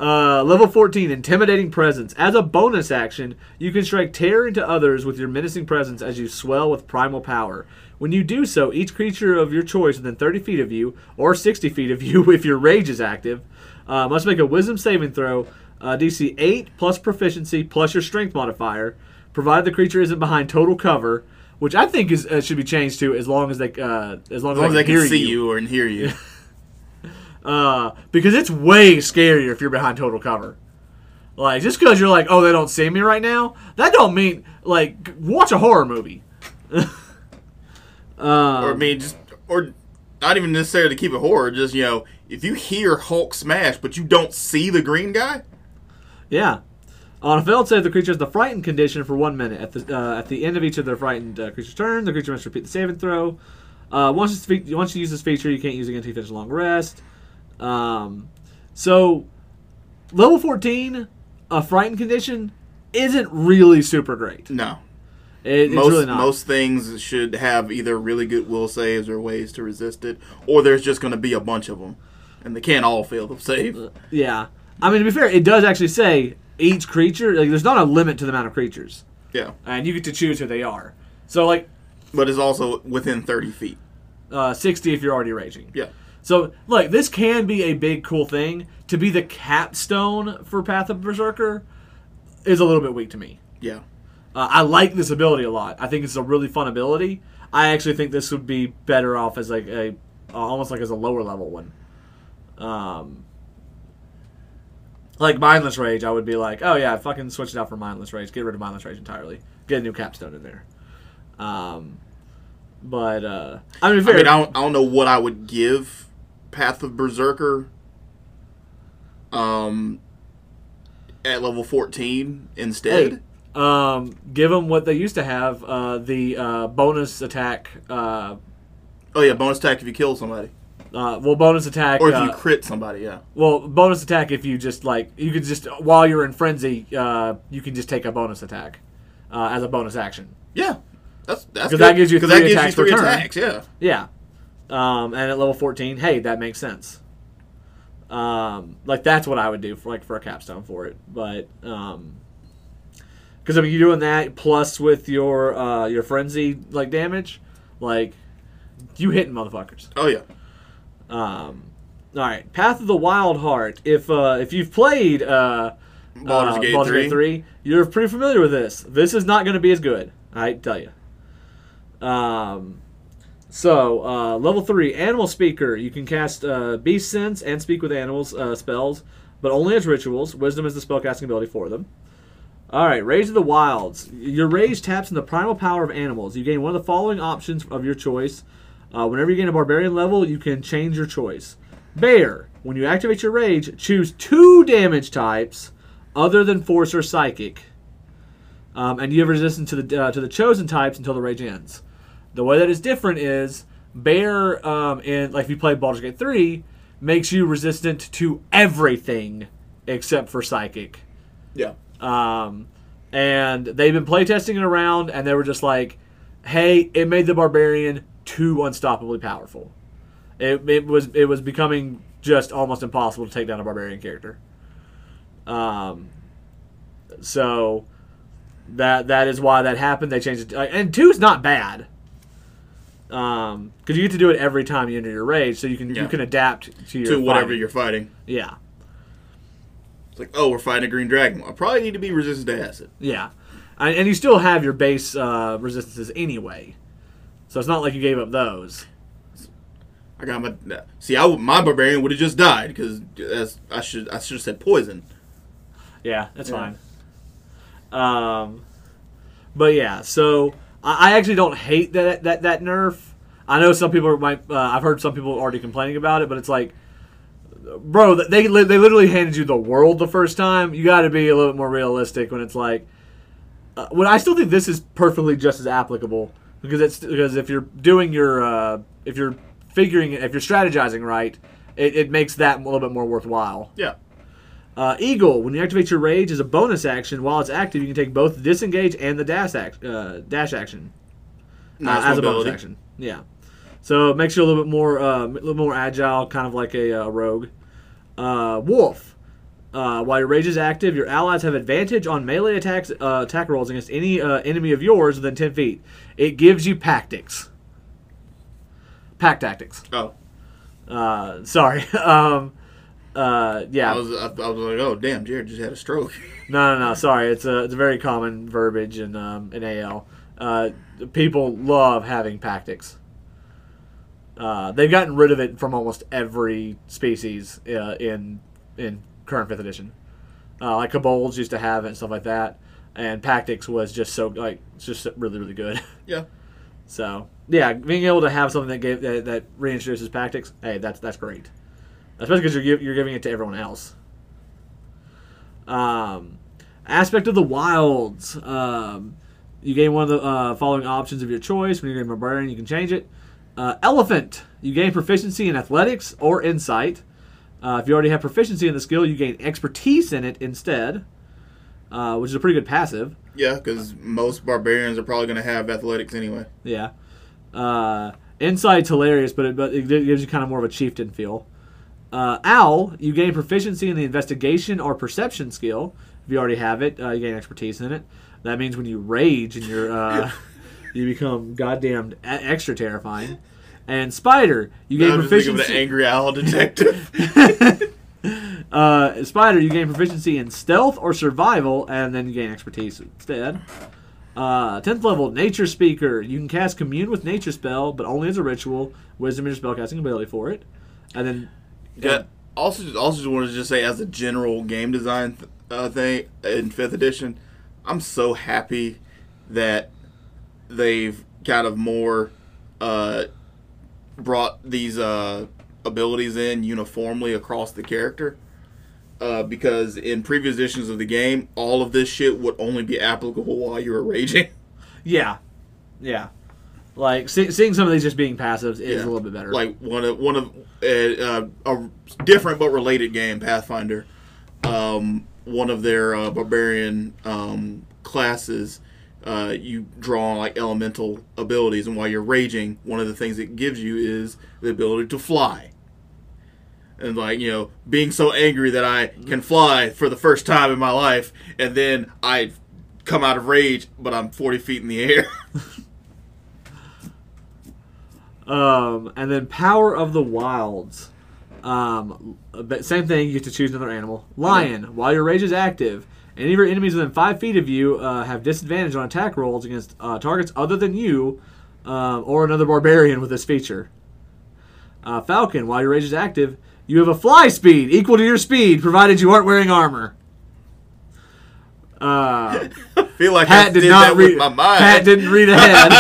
Uh, level 14, Intimidating Presence. As a bonus action, you can strike terror into others with your menacing presence as you swell with primal power. When you do so, each creature of your choice within 30 feet of you, or 60 feet of you if your rage is active, uh, must make a wisdom saving throw, uh, DC 8 plus proficiency plus your strength modifier, provided the creature isn't behind total cover, which I think is uh, should be changed to as long as they uh, as long as, As long as they can see you or hear you. uh, because it's way scarier if you're behind total cover. Like just because you're like, oh, they don't see me right now, that don't mean like watch a horror movie. or I mean, just or not even necessarily to keep it horror. Just you know, if you hear Hulk smash, but you don't see the green guy, Yeah. On a failed save, the creature has the frightened condition for one minute. At the uh, at the end of each of their frightened uh, creature's turn, the creature must repeat the save and throw. Uh, once, fe- once you use this feature, you can't use it again until you finish a long rest. Um, so, level 14, a frightened condition, isn't really super great. no. It, it's most really not. most things should have either really good will saves or ways to resist it, or there's just going to be a bunch of them, and they can't all fail the save. yeah. I mean, to be fair, it does actually say each creature, like, there's not a limit to the amount of creatures. Yeah, And you get to choose who they are. So, like, but it's also within 30 feet. uh, 60 if you're already raging. Yeah, So, look, this can be a big, cool thing. To be the capstone for Path of Berserker is a little bit weak to me. yeah, Uh, I like this ability a lot. I think it's a really fun ability. I actually think this would be better off as like a uh, almost like as a lower level one. Um, like mindless rage, I would be like, oh yeah, fucking switch it out for mindless rage. Get rid of mindless rage entirely. Get a new capstone in there. Um, but uh, I mean, I mean, I don't, I don't know what I would give Path of Berserker. Um, at level 14 instead. Hey, um, give them what they used to have uh, the uh, bonus attack. Uh, Oh yeah, bonus attack if you kill somebody, uh, well, bonus attack. or if uh, you crit somebody. Yeah, Well, bonus attack if you just like you could just while you're in frenzy, uh, you can just take a bonus attack uh, as a bonus action. yeah, that's that's 'Cause good. that gives you three that gives attacks you per three turn. attacks. Yeah, Yeah, um, and at level fourteen, hey, that makes sense. Um, like that's what I would do for like for a capstone for it, but um, because I mean you're doing that plus with your uh, your frenzy like damage, like you hitting motherfuckers. oh yeah, Um, all right, Path of the Wild Heart. If uh, if you've played uh, Baldur's uh, Gate Baldur's 3. Gate 3, you're pretty familiar with this. This is not going to be as good. I tell you. Um, so uh, level three, Animal Speaker. You can cast uh, Beast Sense and Speak with Animals uh, spells, but only as rituals. Wisdom is the spellcasting ability for them. All right, Rage of the Wilds. Your rage taps in the primal power of animals. You gain one of the following options of your choice. Uh, whenever you gain a barbarian level, you can change your choice. Bear. When you activate your rage, choose two damage types other than force or psychic, um, and you have resistance to the uh, to the chosen types until the rage ends. The way that is different is bear um, in like if you play Baldur's Gate three makes you resistant to everything except for psychic. yeah. Um, and they've been playtesting it around, and they were just like, "Hey, it made the barbarian too unstoppably powerful. It, it was it was becoming just almost impossible to take down a barbarian character." Um, so that that is why that happened. They changed it, and two is not bad. Um, because you get to do it every time you enter your rage, so you can you can adapt to your To whatever fighting. you're fighting. yeah. It's like, oh, we're fighting a green dragon. I probably need to be resistant to acid. Yeah, and, and you still have your base uh, resistances anyway, so it's not like you gave up those. I got my see. I would- my barbarian would have just died because I should I should have said poison. Yeah, that's Yeah. fine. Um, but yeah, so I, I actually don't hate that that that nerf. I know some people might. Uh, I've heard some people already complaining about it, but it's like, bro, they they literally handed you the world the first time. You got to be a little bit more realistic when it's like. Uh, when I still think this is perfectly just as applicable because it's because if you're doing your uh, if you're figuring it if you're strategizing right, it, it makes that a little bit more worthwhile. Yeah. Uh, Eagle, when you activate your rage as a bonus action, while it's active, you can take both disengage and the dash, act, uh, dash action uh, Nice as a bonus action. Yeah, so it makes you a little bit more, uh, a little more agile, kind of like a uh, rogue. Uh, Wolf, uh, while your rage is active, your allies have advantage on melee attacks, uh, attack rolls against any uh, enemy of yours within ten feet. It gives you tactics. Pack tactics. Oh, Uh, sorry. um, uh, yeah. I was I, I was like, oh damn, Jared just had a stroke. No, no, no. Sorry, it's a it's a very common verbiage in um, in AL. Uh, people love having tactics. Uh, they've gotten rid of it from almost every species uh, in in current fifth edition. Uh, like kobolds used to have it and stuff like that, and Pactics was just so like it's just really really good. yeah. So yeah, being able to have something that gave, that, that reintroduces tactics, hey, that's that's great. Especially because you're you're giving it to everyone else. Um, aspect of the wilds. Um, you gain one of the uh, following options of your choice. When you're a barbarian, you can change it. Uh, elephant. You gain proficiency in athletics or insight. Uh, if you already have proficiency in the skill, you gain expertise in it instead, uh, which is a pretty good passive. Yeah, because most barbarians are probably going to have athletics anyway. Yeah. Uh, insight's hilarious, but it, but it gives you kind of more of a chieftain feel. Uh, owl, you gain proficiency in the investigation or perception skill. If you already have it, uh, you gain expertise in it. That means when you rage and you're, uh, you become goddamn extra terrifying. And spider, you gain I'm just of proficiency. the angry owl detective. Uh, Spider, you gain proficiency in stealth or survival, and then you gain expertise instead. Uh, 10th level, Nature Speaker. You can cast Commune with Nature spell, but only as a ritual. Wisdom is your spellcasting ability for it. And then, yeah. Also, also just wanted to just say, as a general game design th- uh, thing in fifth edition, I'm so happy that they've kind of more uh, brought these uh, abilities in uniformly across the character. Uh, because in previous editions of the game, all of this shit would only be applicable while you were raging. yeah. Yeah. Like, see, seeing some of these just being passives is Yeah. a little bit better. Like one of one of uh, uh, a different but related game, Pathfinder. Um, one of their uh, barbarian um, classes, uh, you draw like elemental abilities, and while you're raging, one of the things it gives you is the ability to fly. And like you know, being so angry that I can fly for the first time in my life, and then I come out of rage, but I'm 40 feet in the air. Um, and then Power of the Wilds. Um, but same thing. You get to choose another animal. Lion. While your rage is active, any of your enemies within five feet of you uh, have disadvantage on attack rolls against uh, targets other than you, um, or another barbarian with this feature. Uh, Falcon. While your rage is active, you have a fly speed equal to your speed, provided you aren't wearing armor. Uh, I feel like I did did not that read. my mind. Pat didn't read ahead.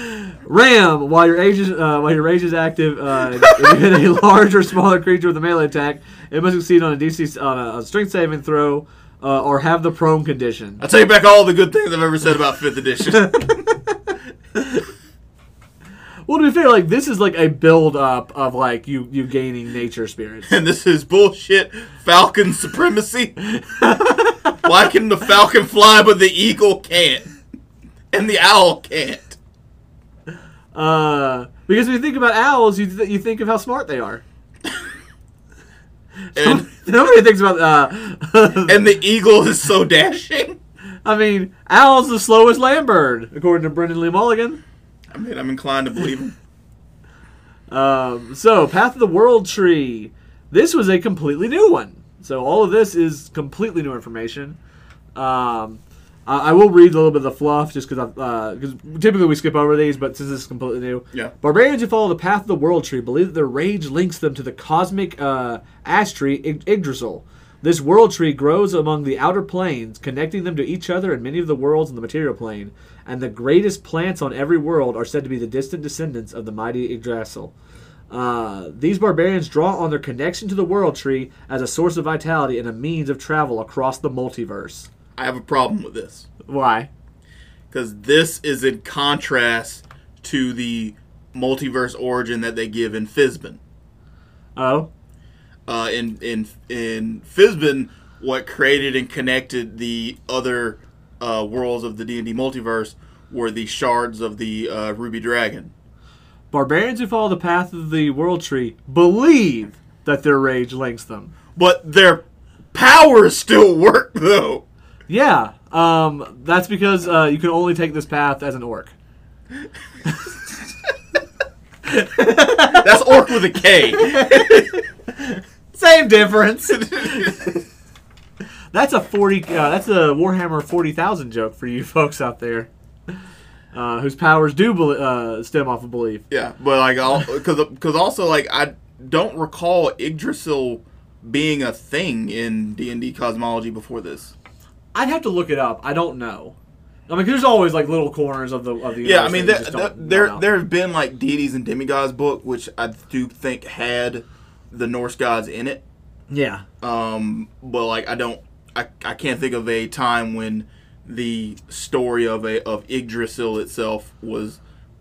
Ram, while your age is uh, while your rage is active, uh, if you hit a large or smaller creature with a melee attack, it must succeed on a DC on a, a strength saving throw uh, or have the prone condition. I take back all the good things I've ever said about fifth edition. Well, to be fair, like this is like a build up of like you you gaining nature spirits. and this is bullshit Falcon supremacy. Why can the falcon fly but the eagle can't? And the owl can't. Uh, because when you think about owls, you th- you think of how smart they are. And Nobody thinks about. Uh, and the eagle is so dashing. I mean, owl's the slowest land bird, according to Brennan Lee Mulligan. I mean, I'm inclined to believe him. Um, so, Path of the World Tree. This was a completely new one. So, all of this is completely new information. Um, I, I will read a little bit of the fluff just because because typically we skip over these, but since this is completely new. Yeah. Barbarians who follow the Path of the World Tree believe that their rage links them to the cosmic uh, ash tree Ig- Yggdrasil. This world tree grows among the outer planes, connecting them to each other and many of the worlds in the material plane. And the greatest plants on every world are said to be the distant descendants of the mighty Yggdrasil. Uh, these barbarians draw on their connection to the world tree as a source of vitality and a means of travel across the multiverse. I have a problem with this. Why? Because this is in contrast to the multiverse origin that they give in Fizban. Oh, uh, in in in Fizban, what created and connected the other uh, worlds of the D and D multiverse were the shards of the uh, Ruby Dragon. barbarians who follow the path of the world tree believe that their rage links them. But their powers still work though. Yeah, um, that's because uh, you can only take this path as an orc. That's orc with a K. Same difference. that's a forty. Uh, that's a Warhammer forty thousand joke for you folks out there, uh, whose powers do bel uh, stem off of belief. yeah, but like because because also like I don't recall Yggdrasil being a thing in D and D cosmology before this. I'd have to look it up. I don't know. I mean, there's always like little corners of the of the Yeah, I mean, that you there, there, don't there, there have been like deities and demigods book, which I do think had the Norse gods in it. yeah, Um, but like I don't, I, I can't think of a time when the story of a of Yggdrasil itself was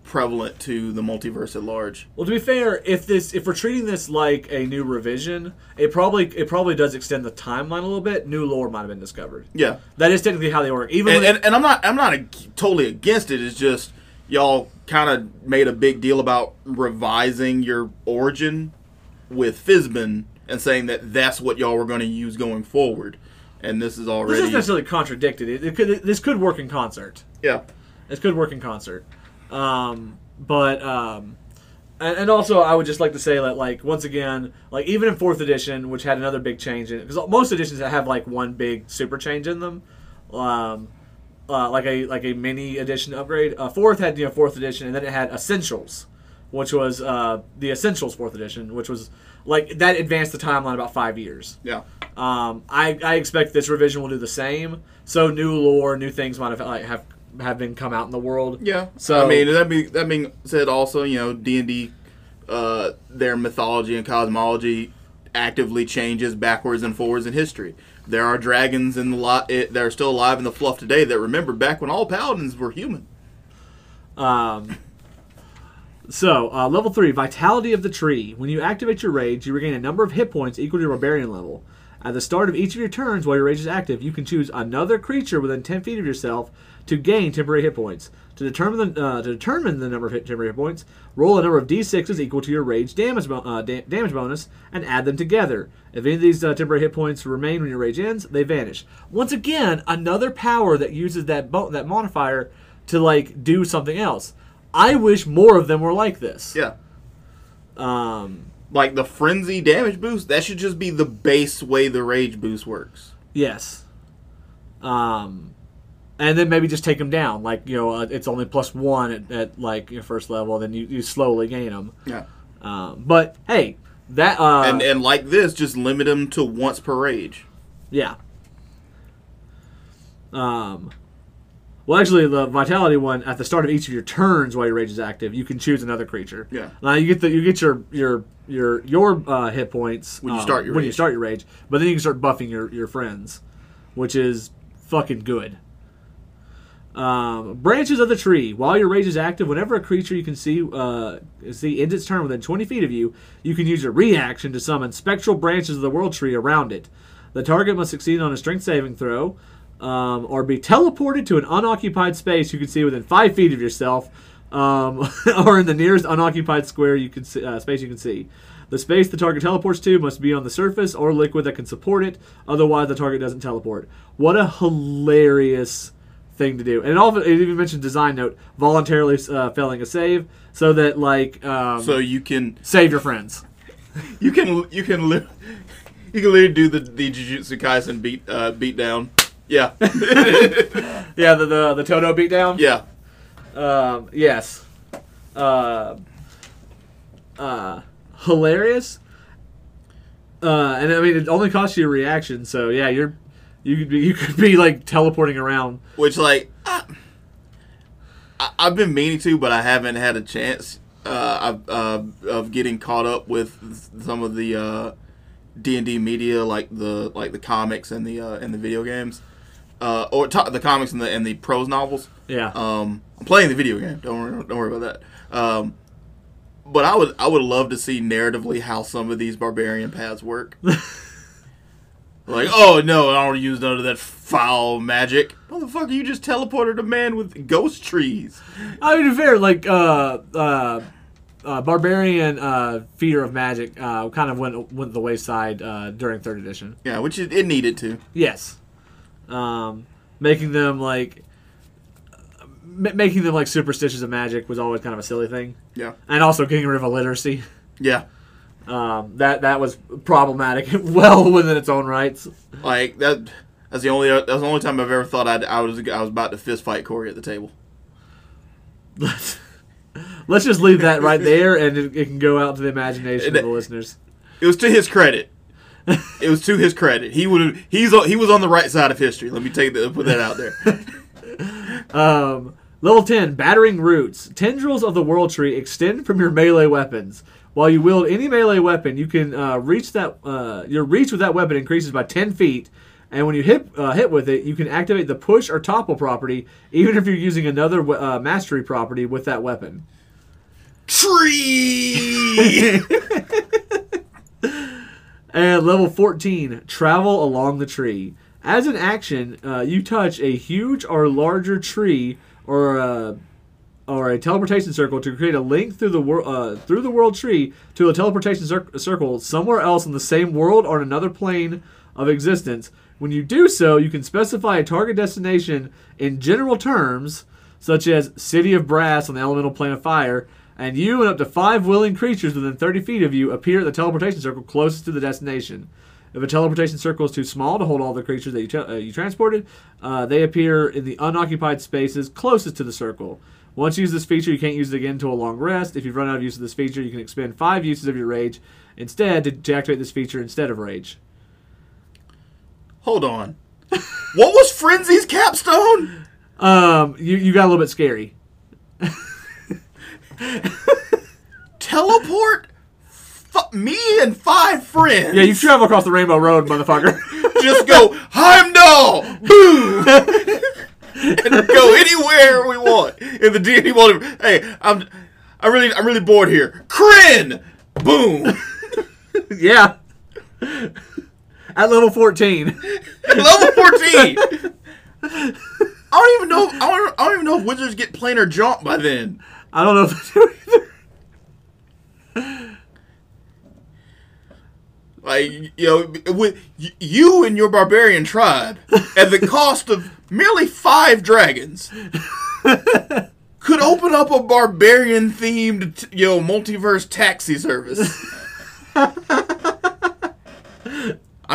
prevalent to the multiverse at large. Well, to be fair, if this if we're treating this like a new revision, it probably it probably does extend the timeline a little bit. New lore might have been discovered. Yeah, That is technically how they work. Even and, and, and I'm not I'm not ag- totally against it. It's just y'all kind of made a big deal about revising your origin with Fizban and saying that that's what y'all were going to use going forward. And this is already this isn't necessarily contradicted. It, it could this could work in concert. yeah This could work in concert. Um, but um, and, and also I would just like to say that like once again, like even in fourth edition, which had another big change in it, because most editions have like one big super change in them. Um, uh, like a like a mini edition upgrade. Uh, fourth had you know fourth edition, and then it had essentials, which was uh, the essentials fourth edition, which was like that advanced the timeline about five years. yeah Um, I, I expect this revision will do the same. So new lore, new things might have like have have been come out in the world. Yeah. So- I mean, that being that being said, also you know D and D, uh, their mythology and cosmology actively changes backwards and forwards in history. There are dragons in the lot that are still alive in the fluff today that remember back when all paladins were human. Um, so uh, level three, vitality of the tree. When you activate your rage, you regain a number of hit points equal to your barbarian level. At the start of each of your turns, while your rage is active, you can choose another creature within ten feet of yourself to gain temporary hit points. To determine the uh, to determine the number of hit, temporary hit points, roll a number of d6s equal to your rage damage bo- uh, da- damage bonus and add them together. If any of these uh, temporary hit points remain when your rage ends, they vanish. Once again, another power that uses that bo- that modifier to like do something else. I wish more of them were like this. Yeah. Um, Like the frenzy damage boost, that should just be the base way the rage boost works. yes. Um, and then maybe just take them down. Like you know, uh, it's only plus one at, at like your first level. Then you, you slowly gain them. Yeah. Um, but hey, that uh, and and like this, just limit them to once per rage. Yeah. Um. Well, actually, the vitality one at the start of each of your turns while your rage is active, you can choose another creature. Yeah. Now you get the you get your your your your uh, hit points When you um, start your when you rage. start your rage, but then you can start buffing your your friends, which is fucking good. Um, branches of the tree. While your rage is active, whenever a creature you can see uh, see ends its turn within 20 feet of you, you can use your reaction to summon spectral branches of the world tree around it. The target must succeed on a strength saving throw, um, or be teleported to an unoccupied space you can see within five feet of yourself, um, or in the nearest unoccupied square you can see, uh, space you can see. The space the target teleports to must be on the surface or liquid that can support it. Otherwise, the target doesn't teleport. What a hilarious thing to do! And it, all, it even mentioned design note voluntarily uh, failing a save so that like um, So you can save your friends. you can you can li- you can literally do the the Jujutsu Kaisen beat uh, beat down. Yeah. Yeah, the the, the Todo beatdown. yeah. Um, yes. Uh, uh, hilarious. Uh, and I mean, it only costs you a reaction, so yeah, you're you could be you could be like teleporting around. Which like I, I, I've been meaning to, but I haven't had a chance uh, of, uh, of getting caught up with some of the uh, D and D media, like the like the comics and the uh, and the video games, uh, or to- the comics and the and the prose novels. Yeah. Um, I'm playing the video game. Don't worry, don't worry about that. Um, but I would I would love to see narratively how some of these barbarian paths work. like, oh no, I don't use none of that foul magic. Motherfucker, you just teleported a man with ghost trees. I mean, to fair, like uh, uh, uh, barbarian uh, fear of magic uh, kind of went went the wayside uh, during third edition. Yeah, which it, it needed to. Yes, um, making them like m- making them like superstitious of magic was always kind of a silly thing, Yeah, and also getting rid of illiteracy. yeah. Um, that that was problematic, well within its own rights. Like that. That's the only that's the only time I've ever thought I'd, I was I was about to fist fight Corey at the table. Let's let's just leave that right there, and it, it can go out to the imagination of the listeners. It was to his credit. it was to his credit. He would. He's he was on the right side of history. Let me take that. Put that out there. Um, level 10, Battering Roots. Tendrils of the World Tree extend from your melee weapons. While you wield any melee weapon, you can uh, reach that. Uh, your reach with that weapon increases by 10 feet, and when you hit uh, hit with it, you can activate the push or topple property, even if you're using another uh, mastery property with that weapon. Tree. And level 14, travel along the tree. As an action, uh, you touch a huge or larger tree or a, or a teleportation circle to create a link through the wor- uh, through the world tree to a teleportation cir- circle somewhere else in the same world or another plane of existence. When you do so, you can specify a target destination in general terms, such as City of Brass on the elemental plane of fire, and you and up to five willing creatures within 30 feet of you appear at the teleportation circle closest to the destination. If a teleportation circle is too small to hold all the creatures that you, te- uh, you transported, uh, they appear in the unoccupied spaces closest to the circle. Once you use this feature, you can't use it again until a long rest. If you've run out of use of this feature, you can expend five uses of your rage instead to, to activate this feature instead of rage. Hold on. What was Frenzy's capstone? Um, you, you got a little bit scary. Teleport. F- me and five friends. Yeah, you travel across the Rainbow Road, motherfucker. just go Heimdall, boom, and go anywhere we want in the D&D world. Hey, I'm, I'm really, I'm really bored here. Krynn, boom, yeah. At level 14. level fourteen. I don't even know. I don't, I don't even know if wizards get planar jump by then. I don't know if they do either. Like you know, with you and your barbarian tribe, at the cost of merely five dragons, could open up a barbarian themed, you know, multiverse taxi service. I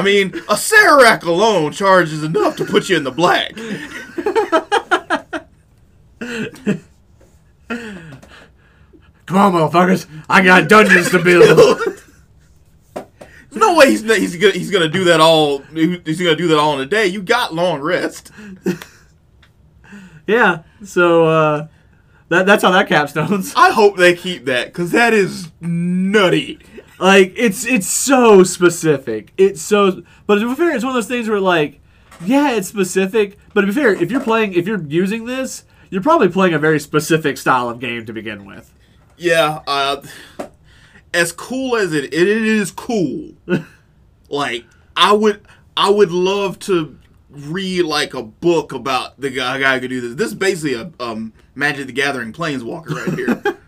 mean, Acererak alone charges enough to put you in the black. Come on, motherfuckers. I got dungeons to build. There's no way he's he's gonna he's gonna do that all he's gonna do that all in a day. You got long rest. yeah, so uh, that, that's how that capstones. I hope they keep that because that is nutty. Like, it's it's so specific. It's so. But to be fair, it's one of those things where, like, yeah, it's specific. But to be fair, if you're playing, if you're using this, you're probably playing a very specific style of game to begin with. Yeah, uh, as cool as it it is cool. like I would I would love to read like a book about the guy, guy who could do this. This is basically a um, Magic the Gathering Planeswalker right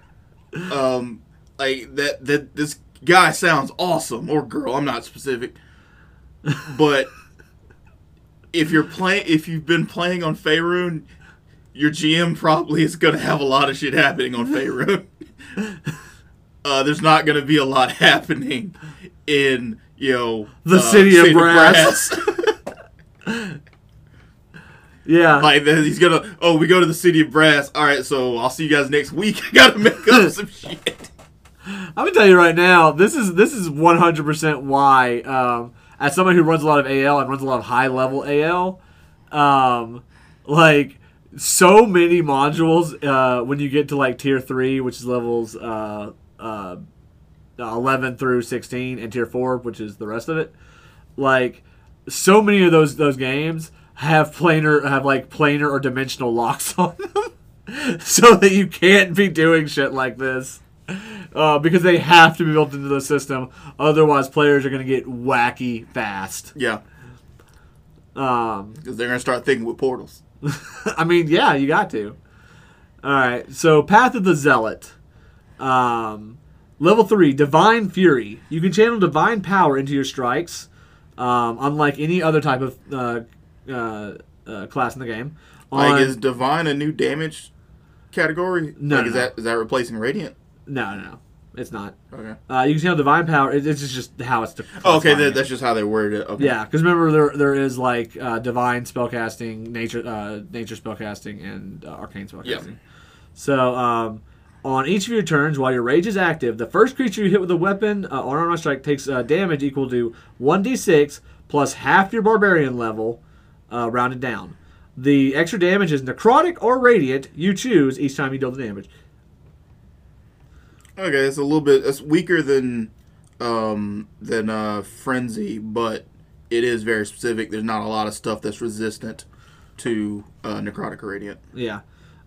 here. um, like that that this guy sounds awesome or girl. I'm not specific, but if you're playing if you've been playing on Faerun, your GM probably is going to have a lot of shit happening on Faerun. uh, there's not going to be a lot happening in you know The uh, City of Brass. Yeah. like then he's gonna oh we go to the city of brass all right so i'll see you guys next week i gotta make up some shit I'm gonna tell you right now, this is this is 100% why, um, as someone who runs a lot of AL and runs a lot of high level AL, um, like so many modules uh, when you get to like tier three, which is levels uh, uh, 11 through 16, and tier four, which is the rest of it. Like so many of those those games have planar have like planar or dimensional locks on them, so that you can't be doing shit like this uh, because they have to be built into the system. Otherwise, players are going to get wacky fast. yeah Um, because they're gonna start thinking with portals I mean, yeah, you got to. All right, so Path of the Zealot. Um, level 3, Divine Fury. You can channel divine power into your strikes, um, unlike any other type of uh, uh, uh, class in the game. like is divine a new damage category No, like is no. that is that replacing radiant no, no, no, it's not. okay Uh, you can see how divine power. It, it's just how it's. oh, okay that, that's just how they worded it okay Yeah, because remember there there is like uh, divine spellcasting, nature uh, nature spellcasting, and uh, arcane spellcasting. Yep. So um, On each of your turns, while your rage is active, the first creature you hit with a weapon uh, or unarmed strike takes uh, damage equal to 1d6 plus half your barbarian level, uh, rounded down. The extra damage is necrotic or radiant. You choose each time you deal the damage. Okay, it's a little bit. It's weaker than um, than uh, frenzy, but it is very specific. There's not a lot of stuff that's resistant to uh, necrotic radiant. Yeah.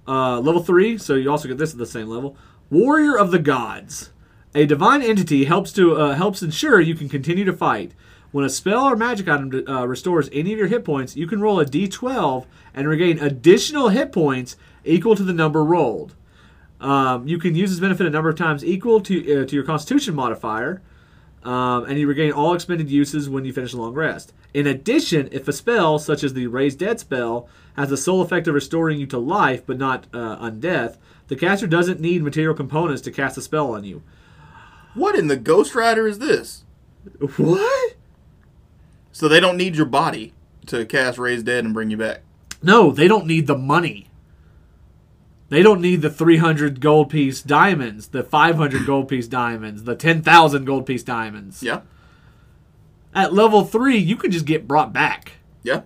Uh, level three, so you also get this at the same level. Warrior of the Gods. A divine entity helps to uh, helps ensure you can continue to fight. When a spell or magic item uh, restores any of your hit points, you can roll a d12 and regain additional hit points equal to the number rolled. Um, you can use this benefit a number of times equal to uh, to your Constitution modifier, um, and you regain all expended uses when you finish a long rest. In addition, if a spell, such as the Raise Dead spell, has the sole effect of restoring you to life but not uh, undeath, the caster doesn't need material components to cast a spell on you. What in the Ghost Rider is this? What? So they don't need your body to cast Raise Dead and bring you back. No, they don't need the money. They don't need the 300 gold piece diamonds, the 500 gold piece diamonds, the 10,000 gold piece diamonds. Yeah, At level 3, you can just get brought back. yeah.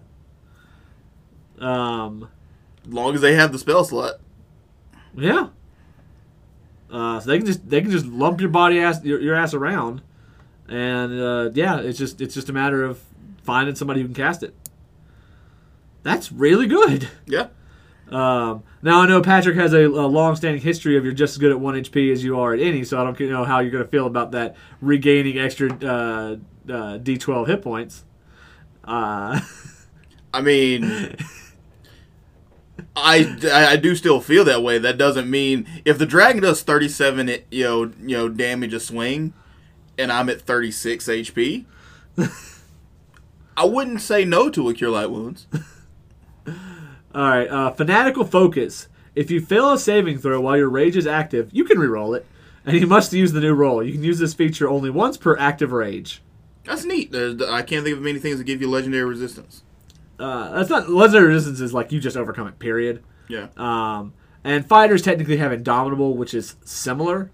Um, As long as they have the spell slot. yeah. Uh, so they can just they can just lump your body ass your, your ass around, and uh, yeah, it's just it's just a matter of finding somebody who can cast it. That's really good. Yeah. Um, now I know Patrick has a, a long-standing history of you're just as good at one HP as you are at any, so I don't know how you're going to feel about that regaining extra uh, uh, D12 hit points. Uh, I mean, I, I do still feel that way. That doesn't mean if the dragon does 37 it- you know you know damage a swing, and I'm at 36 HP, I wouldn't say no to a cure light wounds. All right, uh, fanatical focus. If you fail a saving throw while your rage is active, you can reroll it, and you must use the new roll. You can use this feature only once per active rage. That's neat. I can't think of many things that give you legendary resistance. Uh, that's not legendary resistance is like you just overcome it. Period. Yeah. Um, and fighters technically have Indomitable, which is similar,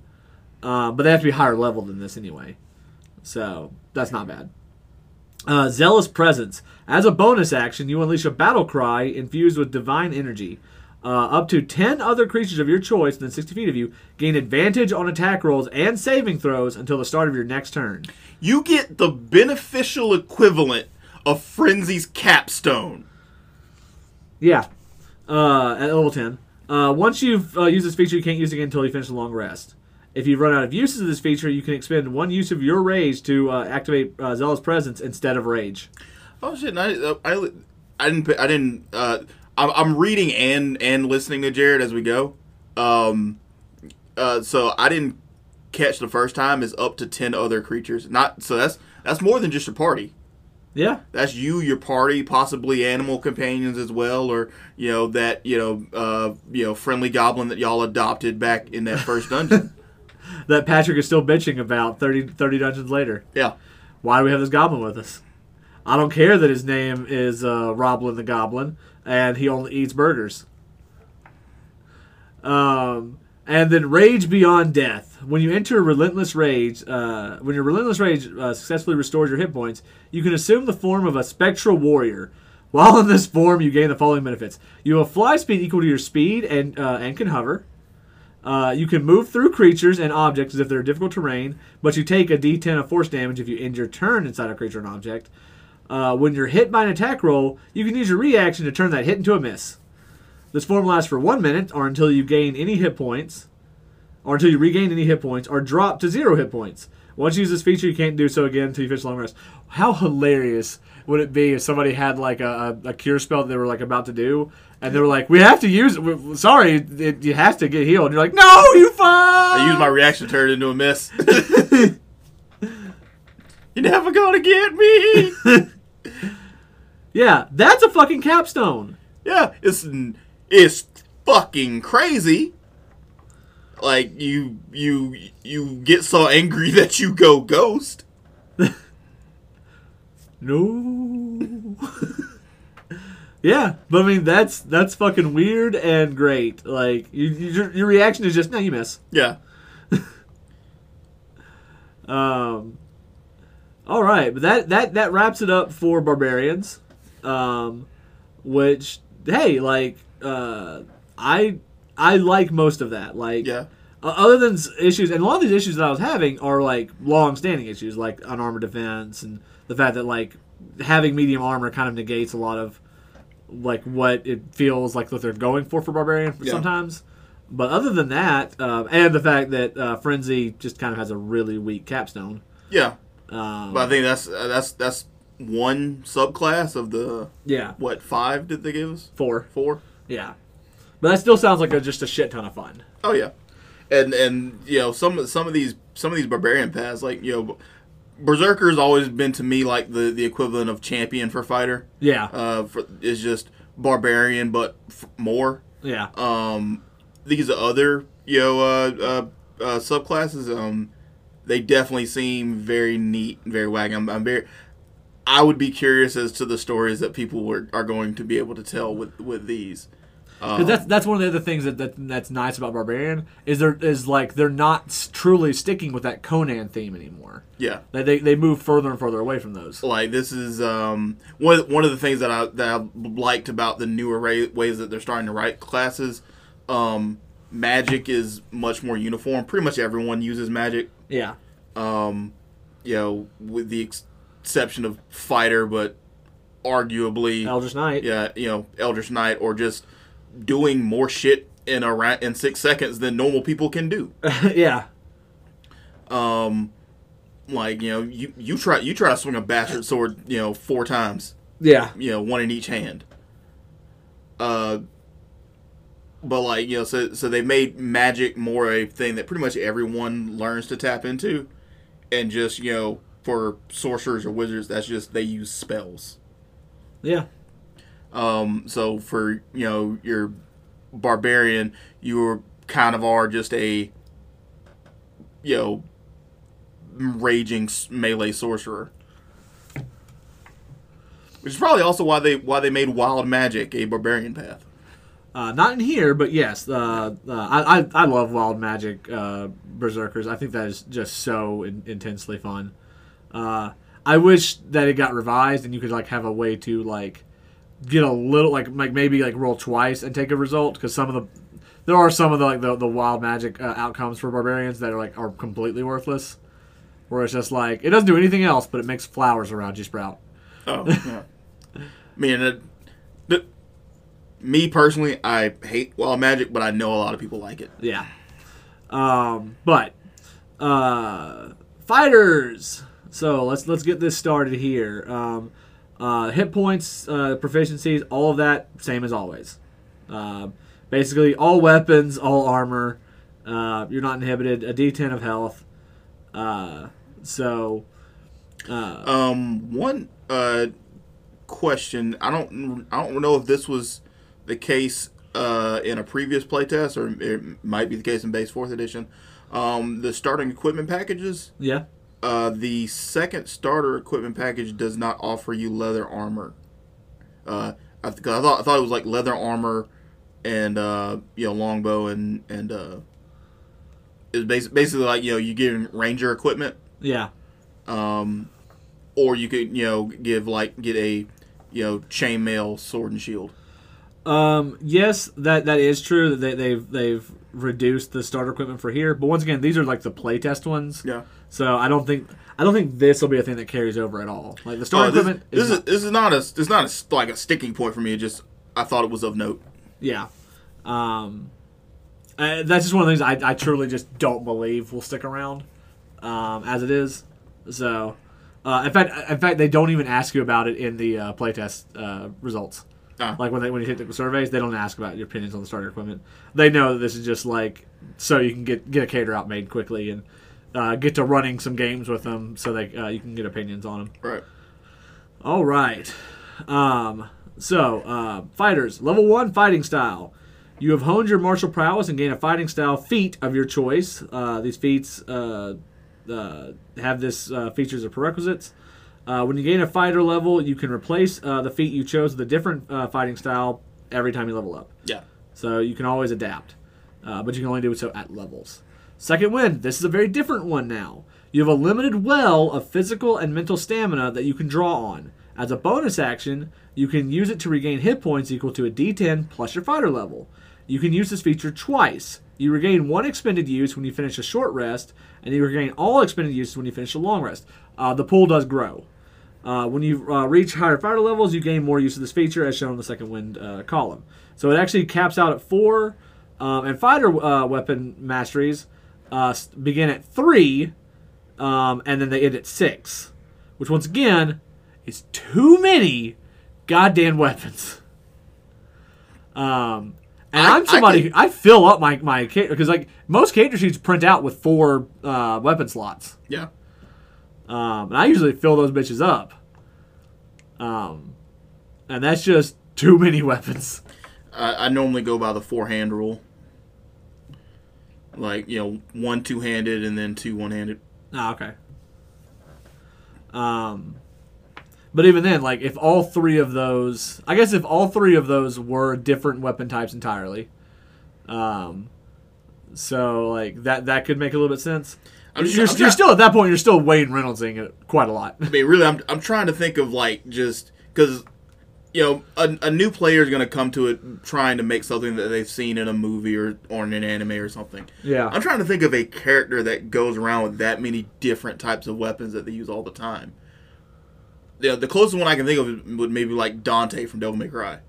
uh, but they have to be higher level than this anyway. So that's not bad. Uh, Zealous Presence. As a bonus action, you unleash a battle cry infused with divine energy. Uh, up to 10 other creatures of your choice within 60 feet of you gain advantage on attack rolls and saving throws until the start of your next turn. You get the beneficial equivalent of Frenzy's capstone. Yeah, uh, at level 10. Uh, once you've uh, used this feature, you can't use it again until you finish a long rest. If you run out of uses of this feature, you can expend one use of your rage to uh, activate uh, Zealous Presence instead of rage. Oh shit! I, I, I didn't. I didn't. Uh, I'm, I'm reading and and listening to Jared as we go. Um, uh, so I didn't catch the first time is up to ten other creatures. Not so that's that's more than just your party. Yeah, That's you, your party, possibly animal companions as well, or you know that you know uh, you know friendly goblin that y'all adopted back in that first dungeon. that Patrick is still bitching about 30, 30 dungeons later. yeah, Why do we have this goblin with us? I don't care that his name is uh, Roblin the Goblin and he only eats burgers. Um, and then Rage Beyond Death. When you enter Relentless Rage, uh, when your Relentless Rage uh, successfully restores your hit points, you can assume the form of a Spectral Warrior. While in this form, you gain the following benefits: you have fly speed equal to your speed and uh, and can hover. Uh, you can move through creatures and objects as if they're difficult terrain, but you take a d10 of force damage if you end your turn inside a creature or an object. Uh, when you're hit by an attack roll, you can use your reaction to turn that hit into a miss. This form lasts for one minute or until you gain any hit points, or until you regain any hit points, or drop to zero hit points. Once you use this feature, you can't do so again until you finish long rest. How hilarious would it be if somebody had like a, a, cure spell that they were like about to do, and they were like, "We have to use it. we- Sorry, it, you have to get healed." And you're like, "No, you fine." I used my reaction to turn it into a miss. You're never gonna get me. Yeah, that's a fucking capstone. Yeah, it's it's fucking crazy. Like you you you get so angry that you go ghost. No. Yeah, but I mean that's that's fucking weird and great. Like you, you, your, your reaction is just no, you miss. Yeah. Um, all right, but that that that wraps it up for barbarians. Um, which hey, like uh, I I like most of that. Like Yeah. uh, other than issues, and a lot of these issues that I was having are like long-standing issues, like on unarmored defense, and the fact that like having medium armor kind of negates a lot of like what it feels like what they're going for for barbarian Yeah. sometimes. But other than that, um, and the fact that uh, frenzy just kind of has a really weak capstone. Yeah. Um, But I think that's uh, that's that's one subclass of the yeah, what five did they give us? four. Four. Yeah, but that still sounds like a, just a shit ton of fun. Oh yeah, and and you know some some of these some of these barbarian paths like you know, berserker's always been to me like the the equivalent of champion for fighter. Yeah, Uh, for, is just barbarian but f- more. yeah, Um, these other you know uh, uh, uh, subclasses um, they definitely seem very neat, and very wacky. I'm, I'm very. I would be curious as to the stories that people were, are going to be able to tell with with these. Um, 'Cause that's that's one of the other things that, that that's nice about barbarian is they're like they're not truly sticking with that Conan theme anymore. yeah. They they, they move further and further away from those. like this is um, one one of the things that I that I liked about the newer ra- ways that they're starting to write classes. Um, magic is much more uniform. Pretty much everyone uses magic. Yeah, Um, you know, with the ex- exception of fighter, but arguably, Eldritch Knight. yeah, you know, Eldritch Knight or just doing more shit in a rat in six seconds than normal people can do. yeah, Um, like you know, you you try you try to swing a bastard sword, you know, four times. yeah, you know, one in each hand. Uh, but like you know, so so they made magic more a thing that pretty much everyone learns to tap into, and just you know, for sorcerers or wizards, that's just they use spells. yeah, Um, so for you know your barbarian, you kind of are just a you know raging melee sorcerer. Which is probably also why they why they made wild magic a barbarian path. Uh, not in here, but yes, uh, uh, I, I I love Wild Magic uh, Berserkers. I think that is just so in, intensely fun. Uh, I wish that it got revised and you could like have a way to like get a little like like maybe like roll twice and take a result because some of the there are some of the like the, the Wild Magic uh, outcomes for barbarians that are like are completely worthless. Where it's just like it doesn't do anything else, but it makes flowers around you sprout. Oh, yeah. I mean, it, me personally, I hate wild magic, but I know a lot of people like it. Yeah. Um, but uh, fighters. So let's let's get this started here. Um, uh, hit points, uh, proficiencies, all of that same as always. Uh, basically, all weapons, all armor. Uh, you're not inhibited. A D10 of health. Uh, so uh, Um, one uh question, I don't I don't know if this was the case uh in a previous playtest or it might be the case in base fourth edition. Um, the starting equipment packages. yeah, Uh, the second starter equipment package does not offer you leather armor. Uh, I, th- I thought I thought it was like leather armor and uh, you know longbow and and uh, it's basically basically like you know you get ranger equipment, yeah, um, or you could you know give like get a you know chainmail sword and shield. Um, yes, that that is true. That they, they've they've reduced the starter equipment for here, but once again, these are like the playtest ones. Yeah. So I don't think I don't think this will be a thing that carries over at all. Like the Oh, starter this, equipment this is, is not- this is not a it's not a like a sticking point for me. It just I thought it was of note. yeah. Um, uh, that's just one of the things I, I truly just don't believe will stick around um, as it is. So, uh, in fact, in fact, they don't even ask you about it in the uh, playtest uh, results. Ah. Like when they when you hit the surveys, they don't ask about your opinions on the starter equipment. They know that this is just like so you can get get a cater out made quickly and uh, get to running some games with them, so that uh, you can get opinions on them. Right. All right. Um, so, uh, fighters, level one fighting style. You have honed your martial prowess and gain a fighting style feat of your choice. Uh, these feats uh, uh, have this uh, features of prerequisites. Uh, when you gain a fighter level, you can replace uh, the feat you chose with a different uh, fighting style every time you level up. Yeah. So you can always adapt, uh, but you can only do so at levels. Second wind. This is a very different one now. You have a limited well of physical and mental stamina that you can draw on. As a bonus action, you can use it to regain hit points equal to a d10 plus your fighter level. You can use this feature twice. You regain one expended use when you finish a short rest, and you regain all expended uses when you finish a long rest. Uh, the pool does grow. Uh, when you uh, reach higher fighter levels, you gain more use of this feature, as shown in the second wind uh, column. So it actually caps out at four, um, and fighter uh, weapon masteries uh, begin at three, um, and then they end at six, which once again is too many goddamn weapons. Um, and I- I, am I somebody could- I, fill up my my because like most character sheets print out with four uh, weapon slots. Yeah. Um, and I usually fill those bitches up. Um, and that's just too many weapons. I, I normally go by the four hand rule. Like, you know, one two handed and then two one handed. Ah, okay. Um, but even then, like if all three of those, I guess if all three of those were different weapon types entirely, um, so like that that could make a little bit sense. I'm just- you're, I'm you're still at that point. You're still Wayne Reynoldsing it quite a lot. I mean, really, I'm, I'm trying to think of, like, just because, you know, a, a new player is going to come to it trying to make something that they've seen in a movie or, or in an anime or something. Yeah. I'm trying to think of a character that goes around with that many different types of weapons that they use all the time. Yeah, the closest one I can think of would maybe like Dante from Devil May Cry.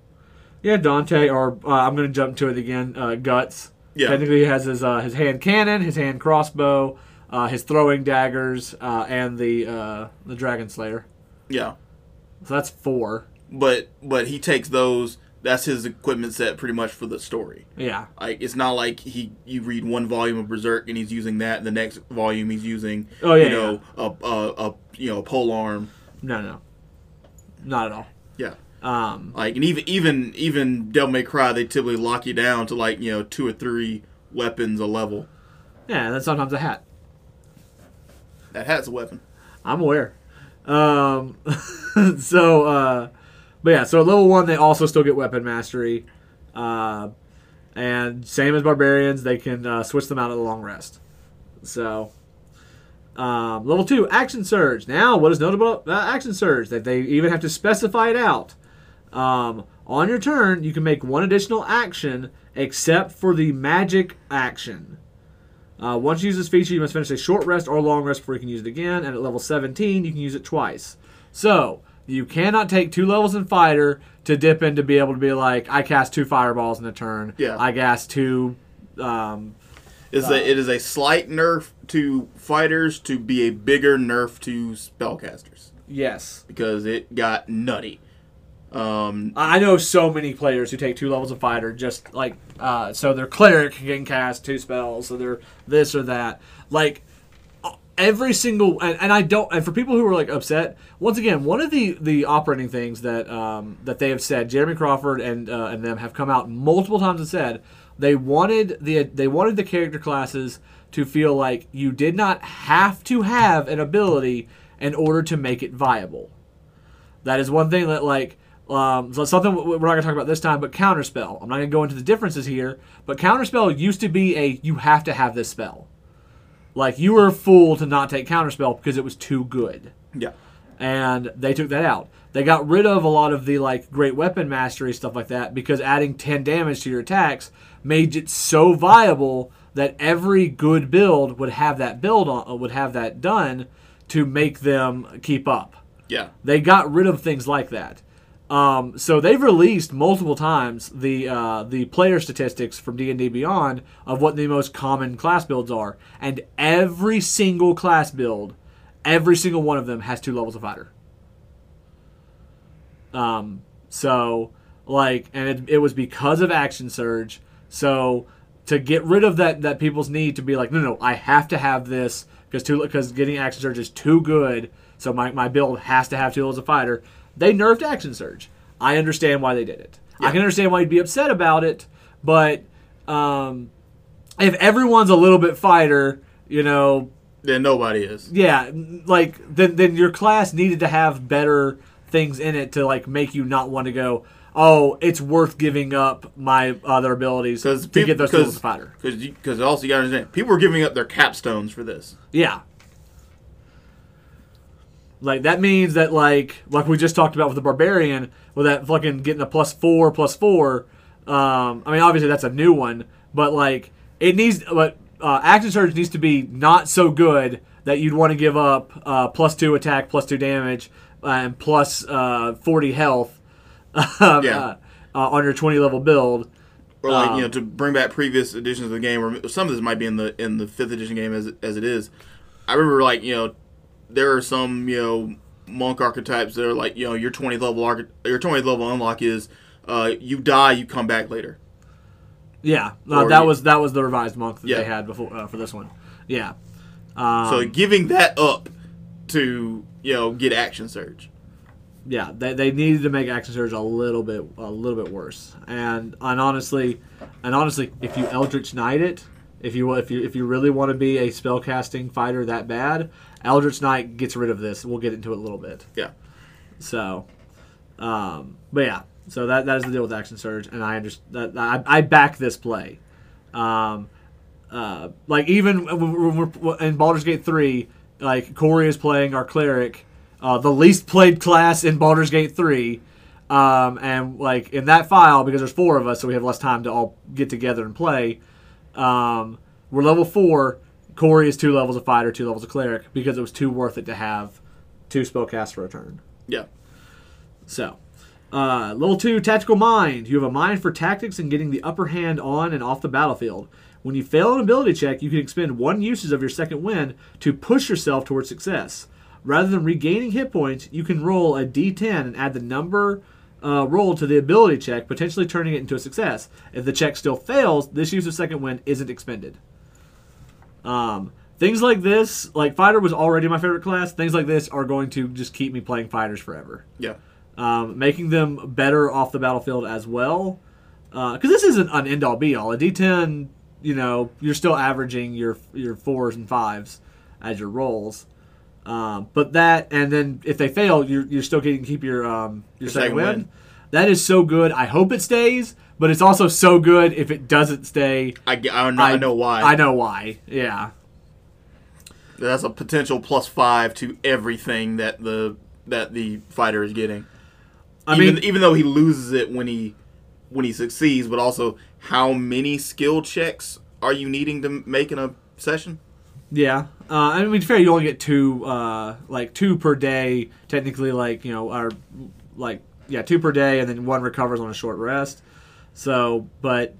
Yeah, Dante, or uh, I'm going to jump to it again. Uh, Guts. Yeah. Technically, he has his uh, his hand cannon, his hand crossbow, uh, his throwing daggers, uh, and the uh, the dragon slayer. Yeah, So that's four. But but he takes those. That's his equipment set pretty much for the story. Yeah. Like it's not like he you read one volume of Berserk and he's using that. The next volume he's using Oh, yeah, you know a, a a you know a pole arm. No, no, not at all. Yeah. Um, Like and even even even Devil May Cry, they typically lock you down to like you know two or three weapons a level. yeah, and then sometimes a hat. That hat's a weapon. I'm aware. Um, so, uh, but yeah, so at level one, they also still get weapon mastery. Uh, and same as barbarians, they can uh, switch them out at the long rest. So, um, level two, action surge. Now, what is notable about action surge? That they even have to specify it out. Um, on your turn, you can make one additional action except for the magic action. Uh, once you use this feature, you must finish a short rest or long rest before you can use it again. And at level 17, you can use it twice. So you cannot take two levels in fighter to dip in to be able to be like, I cast two fireballs in a turn. Yeah. I cast two. Um, It's a, it is a slight nerf to fighters to be a bigger nerf to spellcasters yes. because it got nutty. Um, I know so many players who take two levels of fighter just like uh, so their cleric can cast two spells, so they're this or that. Like uh, every single and, and I don't and for people who are like upset, once again, one of the the operating things that um, that they have said, Jeremy Crawford and uh, and them have come out multiple times and said they wanted the they wanted the character classes to feel like you did not have to have an ability in order to make it viable. That is one thing that like um, so something we're not gonna talk about this time, but counterspell. I'm not gonna go into the differences here, but counterspell used to be a you have to have this spell. Like you were a fool to not take counterspell because it was too good, yeah. and they took that out. They got rid of a lot of the like great weapon mastery stuff like that because adding 10 damage to your attacks made it so viable that every good build would have that build on uh, would have that done to make them keep up. Yeah. They got rid of things like that. Um, so they've released multiple times the uh, the player statistics from D and D Beyond of what the most common class builds are, and every single class build, every single one of them has two levels of fighter. Um, so like, and it, it was because of action surge. So to get rid of that that people's need to be like, no, no, I have to have this because two because getting action surge is too good. So my, my build has to have two levels of fighter. They nerfed action surge. I understand why they did it. I can understand why you'd be upset about it, but um, if everyone's a little bit fighter, you know, then nobody is. Yeah, like then then your class needed to have better things in it to like make you not want to go. Oh, it's worth giving up my other abilities to Because get those tools as a fighter. Because also you gotta understand, people were giving up their capstones for this. Yeah. Like that means that like like we just talked about with the barbarian with that fucking getting a plus four plus four. Um, I mean obviously that's a new one, but like it needs but uh, action surge needs to be not so good that you'd want to give up uh, plus two attack, plus two damage, uh, and plus uh, forty health. um, Yeah. uh, uh, on your twenty level build. Or like you Um, know to bring back previous editions of the game, or some of this might be in the in the fifth edition game as as it is. I remember like you know there are some you know monk archetypes that are like you know your 20th level arch- your 20th level unlock is uh, you die you come back later. Yeah, uh, that you- was that was the revised monk that Yeah. they had before uh, for this one. Yeah. Um, so giving that up to you know get action surge. yeah, they, they needed to make action surge a little bit a little bit worse. And and honestly, and honestly, if you Eldritch Knight it, if you if you if you really want to be a spellcasting fighter that bad, Eldritch Knight gets rid of this. We'll get into it a little bit. Yeah. So, um, but yeah, so that that is the deal with action surge, and I understand. I, I back this play. Um, uh, like even when we're, when we're in Baldur's Gate three, like Corey is playing our cleric, uh, the least played class in Baldur's Gate three. Um, and like in that file, because there's four of us, so we have less time to all get together and play. Um, we're level four. Corey is two levels of fighter, two levels of cleric, because it was too worth it to have two spellcasts for a turn. Yeah. So, uh, level two, tactical mind. You have a mind for tactics and getting the upper hand on and off the battlefield. When you fail an ability check, you can expend one usage of your second wind to push yourself towards success. Rather than regaining hit points, you can roll a d10 and add the number uh, rolled to the ability check, potentially turning it into a success. If the check still fails, this use of second wind isn't expended. Um, things like this, like fighter was already my favorite class. Things like this are going to just keep me playing fighters forever Yeah. um, making them better off the battlefield as well. Because this isn't an end all be all. A D10, you know, you're still averaging your your fours and fives as your rolls. Um, but that, and then if they fail, you're, you're still getting keep your um, your Your second second win. win. That is so good. I hope it stays, but it's also so good if it doesn't stay. I, I, know, I, know why. I know why. Yeah. That's a potential plus five to everything that the that the fighter is getting. I even, mean, even though he loses it when he when he succeeds, but also how many skill checks are you needing to make in a session? Yeah, uh, I mean, fair, you only get two, uh, like two per day. Technically, like you know, or like yeah, two per day, and then one recovers on a short rest. So, but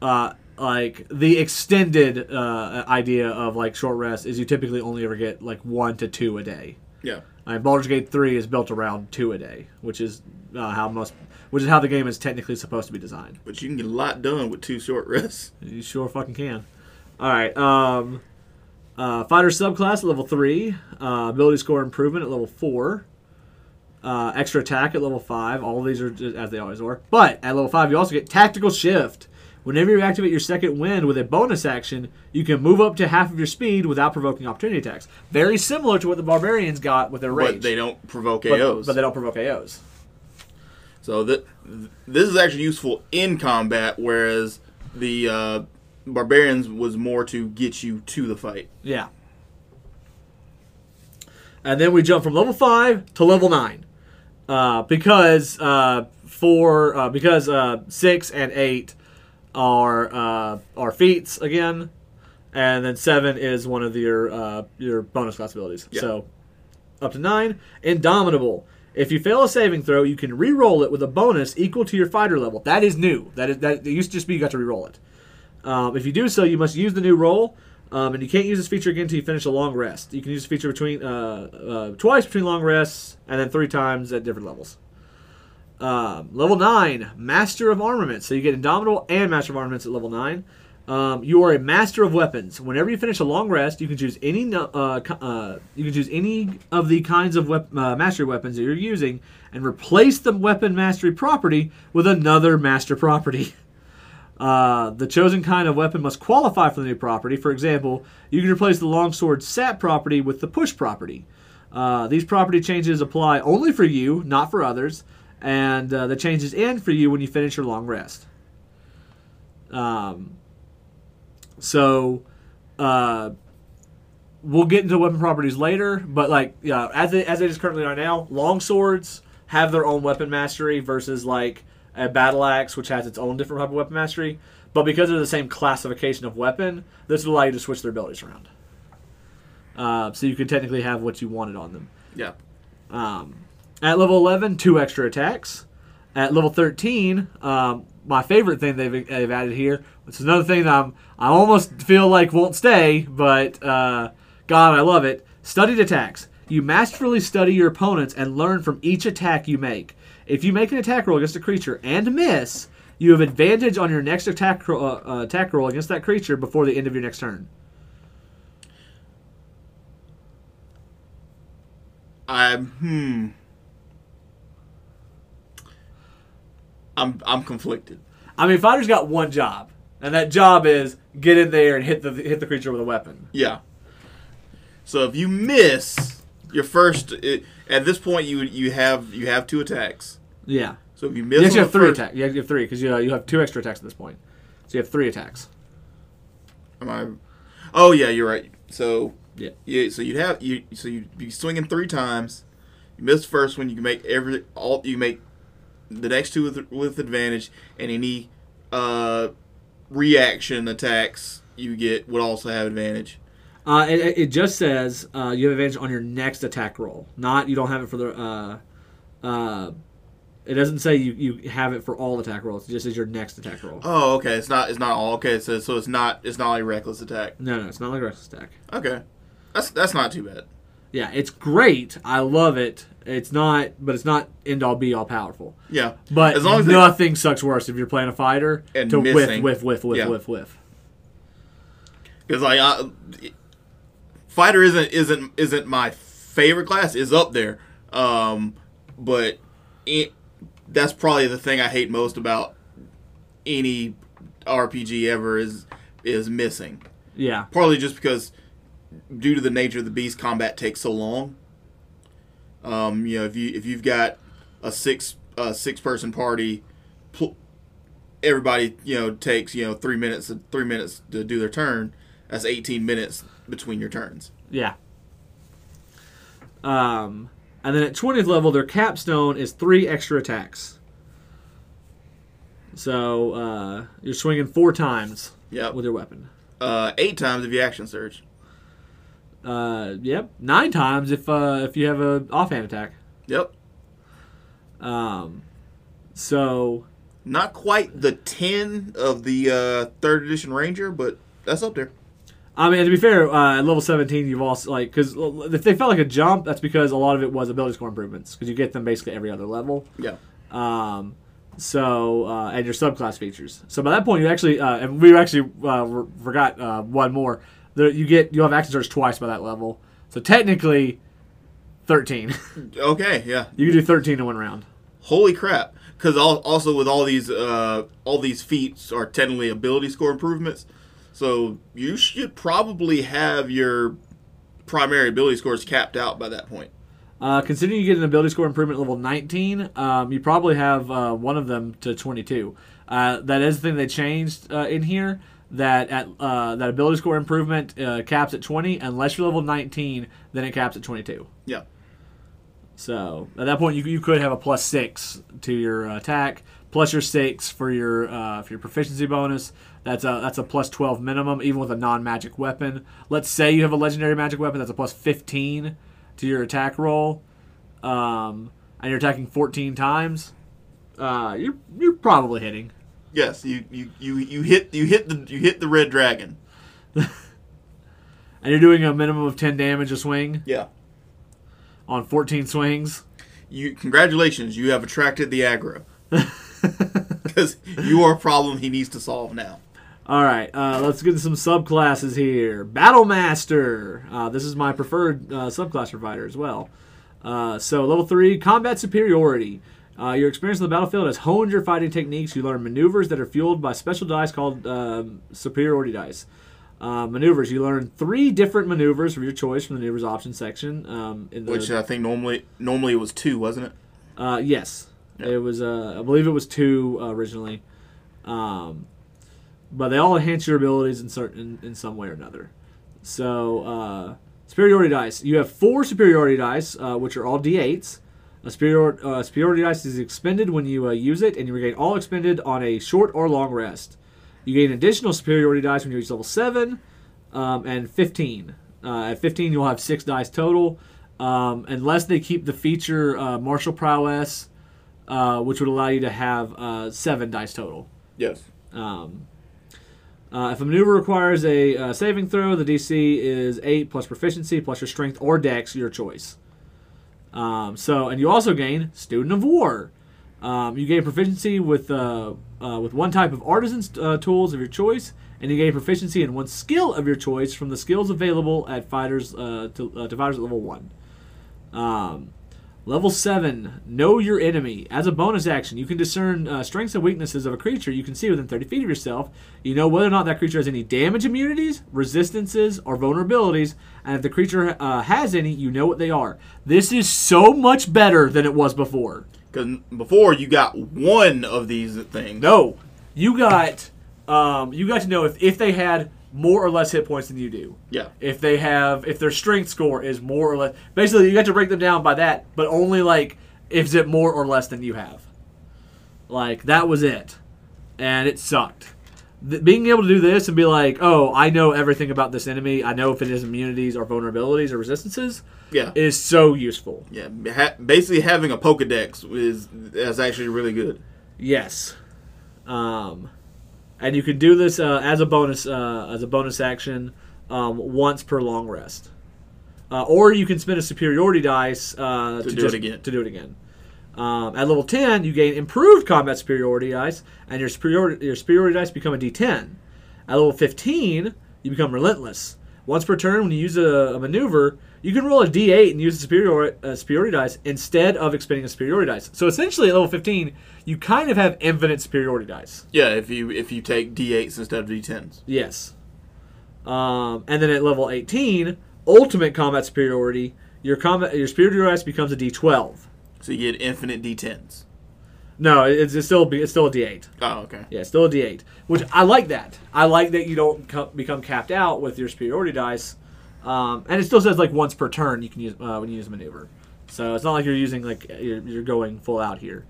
uh, like the extended uh, idea of like short rest is you typically only ever get like one to two a day. Yeah. Uh, Baldur's Gate three is built around two a day, which is uh, how most, which is how the game is technically supposed to be designed. But you can get a lot done with two short rests. You sure fucking can. All right. Um, uh, fighter subclass level three. Uh, ability score improvement at level four. Uh, extra attack at level five. All of these are just, as they always are. But at level five, you also get tactical shift. Whenever you activate your second wind with a bonus action, you can move up to half of your speed without provoking opportunity attacks. Very similar to what the barbarians got with their rage. But they don't provoke But- AOs. but they don't provoke AOs. so th- this is actually useful in combat, whereas the uh, barbarians was more to get you to the fight. Yeah. And then we jump from level five to level nine, uh, because uh, four, uh, because uh, six and eight are uh, are feats again, and then seven is one of your uh, your bonus class abilities. Yeah. So up to nine, indomitable. If you fail a saving throw, you can re-roll it with a bonus equal to your fighter level. That is new. That is that it used to just be you got to re-roll it. Um, if you do so, you must use the new roll, um, and you can't use this feature again until you finish a long rest. You can use the feature between uh, uh, twice between long rests, and then three times at different levels. Um, level nine, Master of Armaments. So you get Indomitable and Master of Armaments at level nine. Um, you are a Master of Weapons. Whenever you finish a long rest, you can choose any uh, uh, you can choose any of the kinds of wep- uh, mastery weapons that you're using, and replace the weapon mastery property with another master property. Uh, the chosen kind of weapon must qualify for the new property. For example, you can replace the longsword sap property with the push property. Uh, these property changes apply only for you, not for others, and uh, the changes end for you when you finish your long rest. Um, so, uh, we'll get into weapon properties later, but like, yeah, as they, as it is currently right now, long swords have their own weapon mastery versus like a battle axe, which has its own different type of weapon mastery. But because they're the same classification of weapon, this will allow you to switch their abilities around. Uh, so you could technically have what you wanted on them. Yeah. Um, at level 11, two extra attacks. At level 13, um, my favorite thing they've, they've added here, which is another thing that I'm, I almost feel like won't stay, but uh, God, I love it. Studied attacks. You masterfully study your opponents and learn from each attack you make. If you make an attack roll against a creature and miss, you have advantage on your next attack, ro- uh, uh, attack roll against that creature before the end of your next turn. I'm hmm. I'm I'm conflicted. I mean, fighter's got one job, and that job is get in there and hit the hit the creature with a weapon. Yeah. So if you miss your first, it, at this point you you have you have two attacks. Yeah. So if you miss, You have three first- attacks. You have three because you, uh, you have two extra attacks at this point. So you have three attacks. Am I? Oh yeah, you're right. So Yeah. yeah, so you'd have you so you'd be swinging three times. You miss the first one, you can make every all you make the next two with, with advantage, and any uh, reaction attacks you get would also have advantage. Uh, it, it- just says uh, you have advantage on your next attack roll. Not you don't have it for the. Uh, uh, it doesn't say you, you have it for all attack rolls. It just says your next attack roll. Oh, okay. It's not. It's not all. Okay, so so it's not. It's not like reckless attack. No, no, it's not like reckless attack. Okay, that's that's not too bad. Yeah, it's great. I love it. It's not, but it's not end all be all powerful. Yeah, But as long as they- nothing sucks worse if you're playing a fighter And to missing. whiff, whiff, whiff, whiff, Yeah. whiff, whiff. because like I, fighter isn't isn't isn't my favorite class. Is up there, um, but it, that's probably the thing I hate most about any RPG ever is is missing. Yeah, Partly just because due to the nature of the beast, combat takes so long. Um, you know, if you if you've got a six uh, six person party, pl- everybody you know takes you know three minutes three minutes to do their turn. That's eighteen minutes between your turns. yeah. Um, and then at 20th level, their capstone is three extra attacks. So uh, you're swinging four times Yep. with your weapon. Uh, eight times if you action surge. Uh, yep, nine times if uh, if you have a offhand attack. Yep. Um, so Not quite the ten of the uh, third edition Ranger, but that's up there. I mean, to be fair, uh, at level 17, you've also, like, because if they felt like a jump, that's because a lot of it was ability score improvements, because you get them basically every other level. Yeah. Um, so, uh, and your subclass features. So by that point, you actually, uh, and we actually uh, re- forgot uh, one more. There, you get, you'll have action surge twice by that level. So technically, 13. Okay. Yeah. you can do 13 in one round. Holy crap! Because also with all these uh, all these feats are technically ability score improvements, so you should probably have your primary ability scores capped out by that point. Uh, considering you get an ability score improvement level 19, um, you probably have uh, one of them to 22. Uh, that is the thing they changed uh, in here. That at uh, that ability score improvement uh, caps at 20, unless you're level 19, then it caps at 22. Yeah. So at that point, you, you could have a plus six to your attack, plus your six for your uh, for your proficiency bonus. That's a that's a plus 12 minimum, even with a non magic weapon. Let's say you have a legendary magic weapon, that's a plus 15 to your attack roll, um, and you're attacking 14 times. Uh, you're you're probably hitting. Yes, you, you, you, you hit you hit the you hit the red dragon. And you're doing a minimum of 10 damage a swing Yeah. on 14 swings. You congratulations, you have attracted the aggro. Because you are a problem he needs to solve now. All right, uh, let's get into some subclasses here. Battle Master. Uh, this is my preferred uh, subclass provider as well. Uh, so level three, combat superiority. Uh, your experience on the battlefield has honed your fighting techniques. You learn maneuvers that are fueled by special dice called um, superiority dice. Uh, maneuvers. You learn three different maneuvers of your choice from the maneuvers option section. Um, in the, Which I think normally normally it was two, wasn't it? uh, yes, Yeah. it was. Uh, I believe it was two uh, originally, um, but they all enhance your abilities in certain in some way or another. So uh, superiority dice. You have four superiority dice, uh, which are all d8s. A superior, uh, superiority dice is expended when you uh, use it, and you regain all expended on a short or long rest. You gain additional superiority dice when you reach level seven um, and fifteen. Uh, at fifteen, you'll have six dice total, um, unless they keep the feature uh, martial prowess, uh, which would allow you to have uh, seven dice total. Yes. Um, uh, if a maneuver requires a uh, saving throw, the DC is 8 plus proficiency plus your strength or dex, your choice. Um, so, and you also gain Student of War. Um, you gain proficiency with uh, uh, with one type of artisan uh, tools of your choice, and you gain proficiency in one skill of your choice from the skills available at fighters uh, to, to fighters at level one. Um, Level 7, Know Your Enemy. As a bonus action, you can discern uh, strengths and weaknesses of a creature you can see within 30 feet of yourself. You know whether or not that creature has any damage immunities, resistances, or vulnerabilities, and if the creature uh, has any, you know what they are. This is so much better than it was before. Because before you got one of these things. No, you got um, you got to know if, if they had more or less hit points than you do. Yeah. if they have if their strength score is more or less basically you got to break them down by that but only like is it more or less than you have like that was it and it sucked Th- being able to do this and be like oh i know everything about this enemy i know if it is immunities or vulnerabilities or resistances Yeah. is so useful yeah. Ha- basically, having a Pokedex is is actually really good. Yes. Um, and you can do this uh, as a bonus uh, as a bonus action um, once per long rest, uh, or you can spend a superiority dice uh, to, do it just- again. To do it again. Um, at level ten, you gain improved combat superiority dice, and your superiority your superiority dice become a D10. At level fifteen, you become relentless. Once per turn, when you use a, a maneuver, you can roll a D8 and use a superior, uh, superiority dice instead of expending a superiority dice. So essentially, at level 15, you kind of have infinite superiority dice. Yeah. If you if you take D8s instead of D10s. Yes. Um, and then at level 18, ultimate combat superiority, your combat your superiority dice becomes a D12. So you get infinite D10s. No, it's, it's still it's still a D8. Oh, okay. Yeah, still a D8, which I like that. I like that you don't co- become capped out with your superiority dice, um, and it still says like once per turn you can use uh, when you use a maneuver. So it's not like you're using like you're, you're going full out here.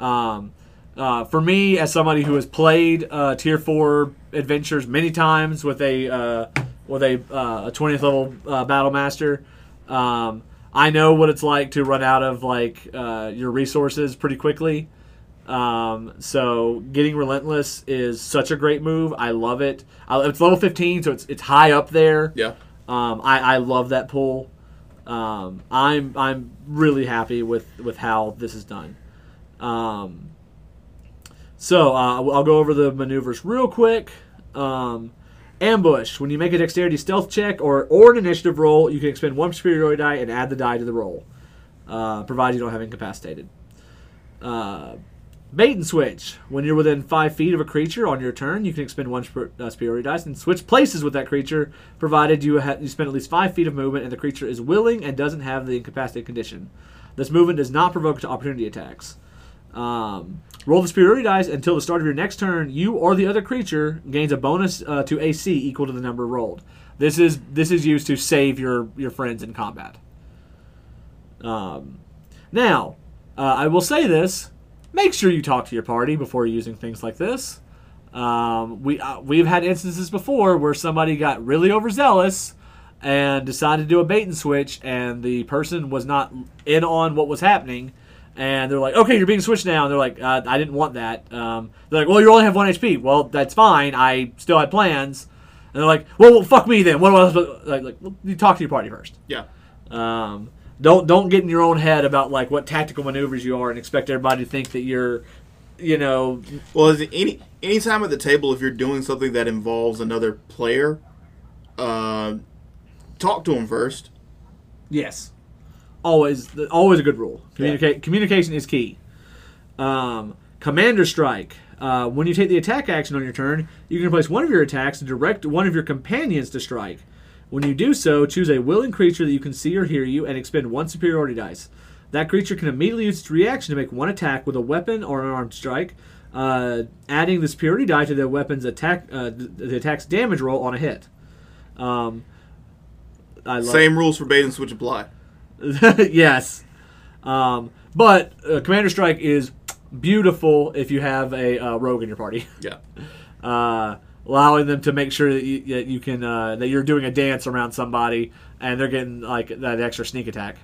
Um, uh, for me, as somebody who has played uh, tier four adventures many times with a uh, with a uh, twentieth level uh, battle master, um, I know what it's like to run out of like uh, your resources pretty quickly. Um, so getting relentless is such a great move. I love it. I, it's level 15, so it's it's high up there. Yeah. Um, I, I love that pull. Um, I'm I'm really happy with with how this is done. Um, so uh, I'll go over the maneuvers real quick. Um, ambush. When you make a dexterity stealth check or or an initiative roll, you can expend one superiority die and add the die to the roll, uh, provided you don't have incapacitated. Uh, Bait and switch. When you're within five feet of a creature on your turn, you can expend one uh, superiority dice and switch places with that creature, provided you ha- you spend at least five feet of movement and the creature is willing and doesn't have the incapacitated condition. This movement does not provoke to opportunity attacks. Um, roll the superiority dice until the start of your next turn. You or the other creature gains a bonus uh, to AC equal to the number rolled. This is this is used to save your your friends in combat. Um, now, uh, I will say this: make sure you talk to your party before using things like this. Um, we uh, we've had instances before where somebody got really overzealous and decided to do a bait and switch, and the person was not in on what was happening. And they're like, "Okay, you're being switched now." And they're like, uh, "I didn't want that." Um, they're like, "Well, you only have one HP." Well, that's fine. I still had plans. And they're like, "Well, well fuck me then." What was like? Like, well, you talk to your party first. Yeah. Um, don't don't get in your own head about like what tactical maneuvers you are and expect everybody to think that you're, you know, Well, is it any any time at the table if you're doing something that involves another player, uh, talk to them first. yes, always always a good rule. Communicate communication is key. Um, Commander Strike. Uh, when you take the attack action on your turn, you can place one of your attacks and direct one of your companions to strike. When you do so, choose a willing creature that you can see or hear you and expend one superiority dice. That creature can immediately use its reaction to make one attack with a weapon or an armed strike, uh, adding the superiority die to the weapon's attack, uh, the attack's damage roll on a hit. Um, Same rules for bait and switch apply. yes. Um, but uh, Commander Strike is beautiful if you have a uh, rogue in your party, Yeah. uh, allowing them to make sure that you, that you can uh, that you're doing a dance around somebody and they're getting like that extra sneak attack.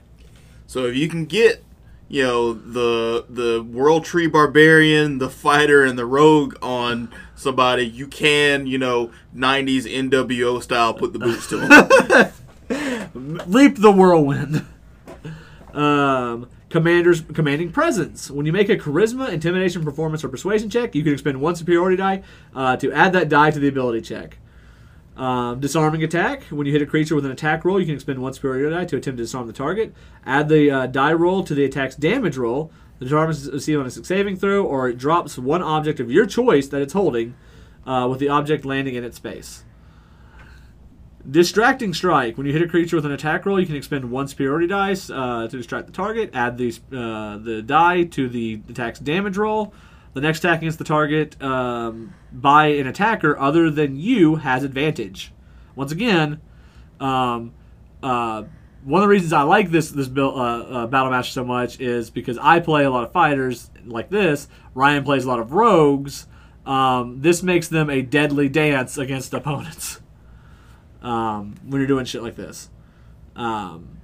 So if you can get, you know, the the world tree barbarian, the fighter, and the rogue on somebody, you can, you know, '90s NWO style, put the boots to them. Leap the whirlwind. Um, commanders commanding presence. When you make a charisma, intimidation, performance, or persuasion check, you can expend one superiority die uh, to add that die to the ability check. Um, disarming attack. When you hit a creature with an attack roll, you can expend one superiority die to attempt to disarm the target. Add the uh, die roll to the attack's damage roll. The disarm is received on a saving throw, or it drops one object of your choice that it's holding, uh, with the object landing in its space. Distracting strike. When you hit a creature with an attack roll, you can expend one superiority dice uh, to distract the target. Add the uh, the die to the attack's damage roll. The next attack against the target um, by an attacker other than you has advantage. Once again, um, uh, one of the reasons I like this this build, uh, uh, battle match so much is because I play a lot of fighters like this. Ryan plays a lot of rogues. Um, this makes them a deadly dance against opponents um, when you're doing shit like this. Um,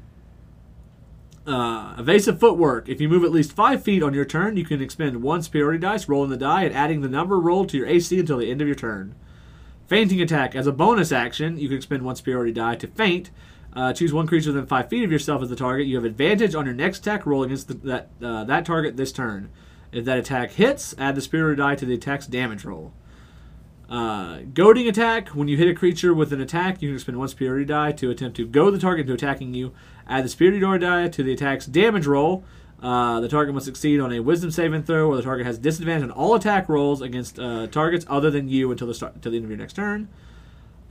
uh, evasive footwork. If you move at least five feet on your turn, you can expend one superiority dice, rolling the die, and adding the number rolled to your AC until the end of your turn. Feinting attack. As a bonus action, you can expend one superiority die to feint. Uh, choose one creature within five feet of yourself as the target. You have advantage on your next attack roll against the, that uh, that target this turn. If that attack hits, add the superiority die to the attack's damage roll. Uh, goading attack. When you hit a creature with an attack, you can spend one superiority die to attempt to goad the target into attacking you. Add the superiority die to the attack's damage roll. Uh, the target must succeed on a wisdom saving throw, or the target has disadvantage on all attack rolls against uh, targets other than you until the start, until the end of your next turn.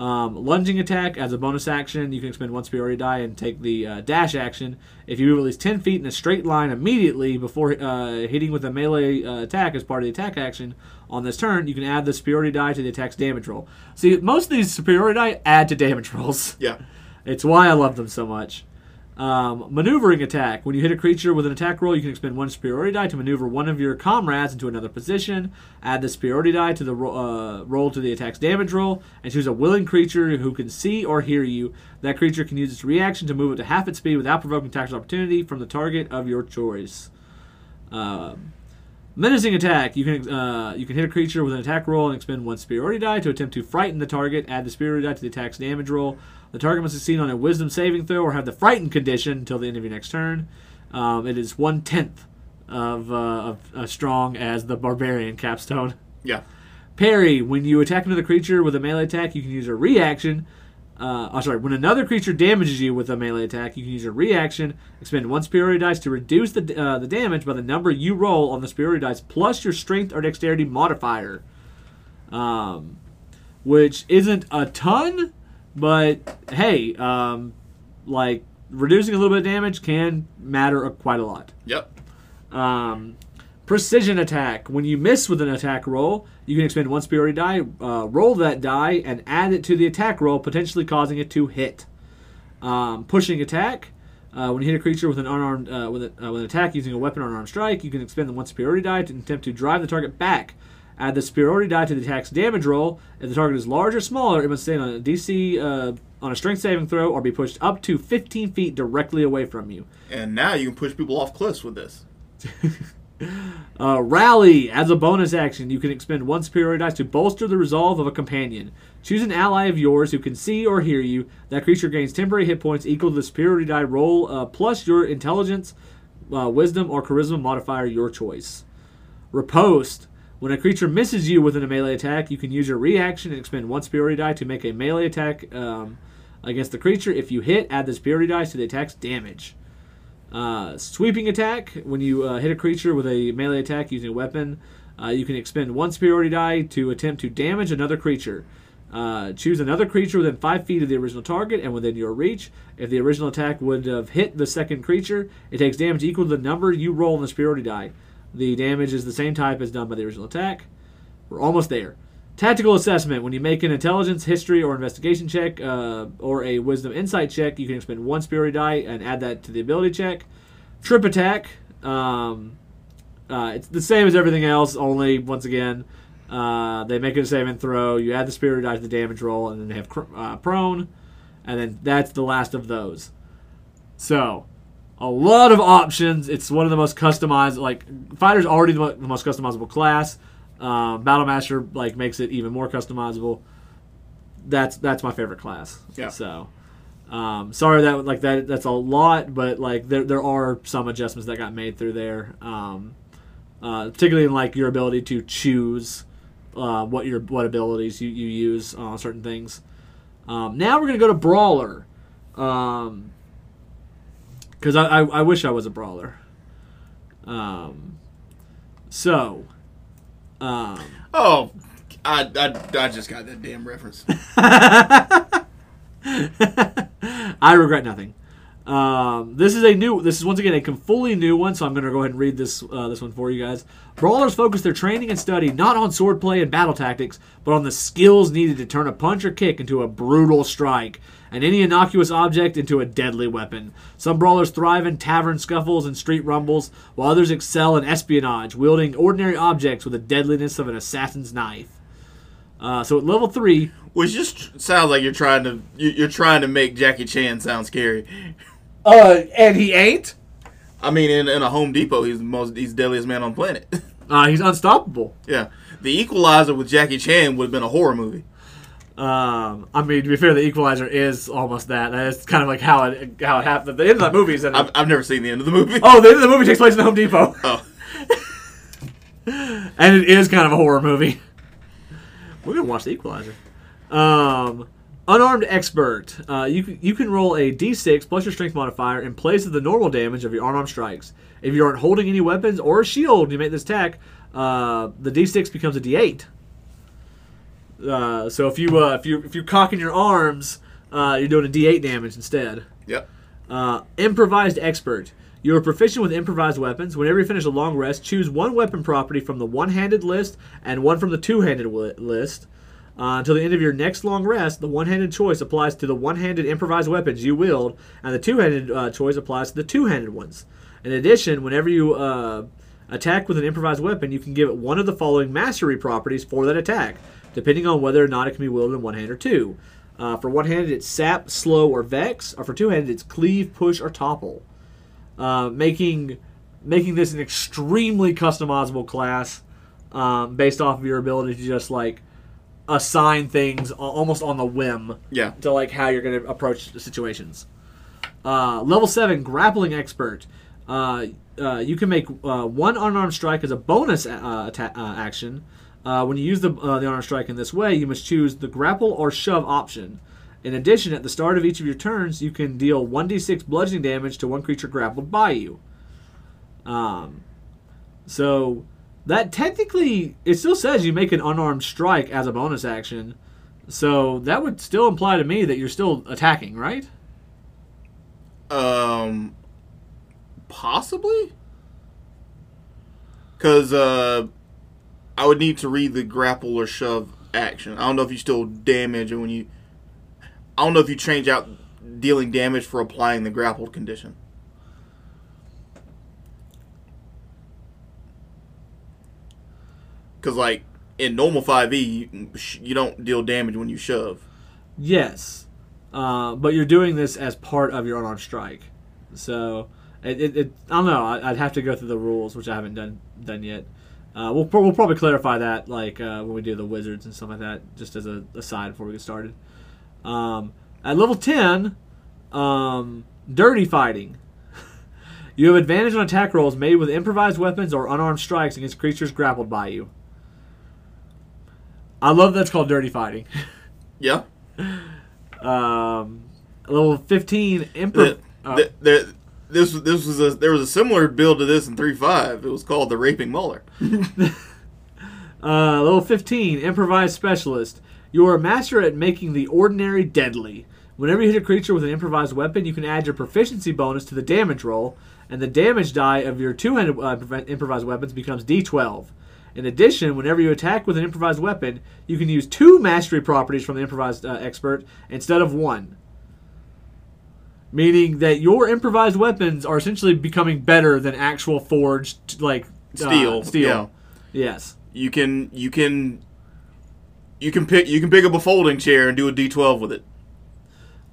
Um, lunging attack as a bonus action, you can expend one superiority die and take the uh, dash action. If you move at least 10 feet in a straight line immediately before uh, hitting with a melee uh, attack as part of the attack action on this turn, you can add the superiority die to the attack's damage roll. See, most of these superiority die add to damage rolls. Yeah. It's why I love them so much. Um, maneuvering attack. When you hit a creature with an attack roll, you can expend one superiority die to maneuver one of your comrades into another position. Add the superiority die to the ro- uh, roll to the attack's damage roll, and choose a willing creature who can see or hear you. That creature can use its reaction to move up to half its speed without provoking of opportunity from the target of your choice. Um, Menacing attack. You can uh, you can hit a creature with an attack roll and expend one superiority die to attempt to frighten the target. Add the superiority die to the attack's damage roll. The target must succeed on a Wisdom saving throw or have the frightened condition until the end of your next turn. Um, it is one tenth of, uh, of uh, strong as the barbarian capstone. Yeah. Parry. When you attack another creature with a melee attack, you can use a reaction. Uh, oh, sorry. When another creature damages you with a melee attack, you can use a reaction, expend one superiority dice to reduce the uh, the damage by the number you roll on the superiority dice plus your strength or dexterity modifier. Um, which isn't a ton, but hey, um, like reducing a little bit of damage can matter a- quite a lot. Yep. Um, precision attack. When you miss with an attack roll, you can expend one superiority die, uh, roll that die, and add it to the attack roll, potentially causing it to hit. Um, pushing attack. Uh, when you hit a creature with an unarmed uh, with, a, uh, with an attack using a weapon or an armed strike, you can expend the one superiority die to attempt to drive the target back. Add the superiority die to the attack's damage roll. If the target is large or smaller, it must stay on a DC uh, on a strength saving throw or be pushed up to 15 feet directly away from you. And now you can push people off cliffs with this. Uh, rally. As a bonus action, you can expend one superiority dice to bolster the resolve of a companion. Choose an ally of yours who can see or hear you. That creature gains temporary hit points equal to the superiority die roll uh, plus your intelligence, uh, wisdom, or charisma modifier, your choice. Riposte. When a creature misses you with a melee attack, you can use your reaction and expend one superiority die to make a melee attack um, against the creature. If you hit, add the superiority dice to the attack's damage. Uh, sweeping attack. When you uh, hit a creature with a melee attack using a weapon, uh, you can expend one superiority die to attempt to damage another creature. Uh, choose another creature within five feet of the original target and within your reach. If the original attack would have hit the second creature, it takes damage equal to the number you roll on the superiority die. The damage is the same type as done by the original attack. We're almost there. Tactical assessment. When you make an intelligence, history, or investigation check, uh, or a wisdom insight check, you can expend one spirit die and add that to the ability check. Trip attack. Um, uh, it's the same as everything else, only once again, uh, they make it a saving throw. You add the spirit die to the damage roll, and then they have cr- uh, prone, and then that's the last of those. So, a lot of options. It's one of the most customized. Like fighter's already the most customizable class. Um, Battlemaster like makes it even more customizable. That's that's my favorite class. Yeah. So. Um, sorry that like that that's a lot, but like there there are some adjustments that got made through there. Um, uh, particularly in like your ability to choose uh, what your what abilities you, you use on certain things. Um, now we're gonna go to brawler, because I, I I wish I was a brawler. Um, so, um, Oh, I, I, I just got that damn reference. I regret nothing. Um, this is a new. This is once again a fully new one, so I'm going to go ahead and read this uh, this one for you guys. Brawlers focus their training and study not on swordplay and battle tactics, but on the skills needed to turn a punch or kick into a brutal strike, and any innocuous object into a deadly weapon. Some brawlers thrive in tavern scuffles and street rumbles, while others excel in espionage, wielding ordinary objects with the deadliness of an assassin's knife. Uh, so at level three, Which just sounds like you're trying to you- you're trying to make Jackie Chan sound scary. uh, and he ain't. I mean, in, in a Home Depot, he's the most he's the deadliest man on the planet. Uh, he's unstoppable. yeah, The Equalizer with Jackie Chan would have been a horror movie. Um, I mean, to be fair, the Equalizer is almost that. That's kind of like how it how it happened. The end of that movie is. I've, I've never seen the end of the movie. oh, the end of the movie takes place in the Home Depot, Oh. and it is kind of a horror movie. We're gonna watch the Equalizer. Um, unarmed expert. Uh, you can- you can roll a d6 plus your strength modifier in place of the normal damage of your unarmed strikes. If you aren't holding any weapons or a shield when you make this attack, uh, the d6 becomes a d8. Uh, so if you uh, if you if you're cocking your arms, uh, you're doing a d8 damage instead. Yep. Uh, improvised expert. You are proficient with improvised weapons. Whenever you finish a long rest, choose one weapon property from the one-handed list and one from the two-handed wi- list. Uh, until the end of your next long rest, the one-handed choice applies to the one-handed improvised weapons you wield, and the two-handed uh, choice applies to the two-handed ones. In addition, whenever you uh, attack with an improvised weapon, you can give it one of the following mastery properties for that attack, depending on whether or not it can be wielded in one hand or two. Uh, for one-handed, it's sap, slow, or vex. Or for two-handed, it's cleave, push, or topple, uh, making making this an extremely customizable class um, based off of your ability to just like assign things almost on the whim Yeah. to like how you're going to approach the situations. Uh, level seven, grappling expert. Uh, uh, you can make uh, one unarmed strike as a bonus uh, atta- uh, action. Uh, when you use the uh, the unarmed strike in this way, you must choose the grapple or shove option. In addition, at the start of each of your turns, you can deal 1d6 bludgeoning damage to one creature grappled by you. Um, so that technically it still says you make an unarmed strike as a bonus action. So that would still imply to me that you're still attacking, right? Um, possibly. Because uh, I would need to read the grapple or shove action. I don't know if you still damage when you. I don't know if you change out dealing damage for applying the grappled condition. Because like in normal five E, you, you don't deal damage when you shove. Yes, uh, but you're doing this as part of your unarmed strike. So it, it, it I don't know. I'd have to go through the rules, which I haven't done done yet. Uh, we'll, pro- we'll probably clarify that like uh, when we do the wizards and stuff like that, just as a aside before we get started. Um, at level ten, um, dirty fighting. you have advantage on attack rolls made with improvised weapons or unarmed strikes against creatures grappled by you. I love that's called dirty fighting. Yeah. Um, level fifteen, The, improv. uh, the, the, this this was a there was a similar build to this in three five. It was called the Raping Mauler. Uh, level 15, Improvised Specialist. You are a master at making the ordinary deadly. Whenever you hit a creature with an improvised weapon, you can add your proficiency bonus to the damage roll, and the damage die of your two-handed uh, improvised weapons becomes d12. In addition, whenever you attack with an improvised weapon, you can use two mastery properties from the improvised uh, expert instead of one. Meaning that your improvised weapons are essentially becoming better than actual forged like uh, Steel, steel. yeah. Yes. You can you can you can pick you can pick up a folding chair and do a D twelve with it.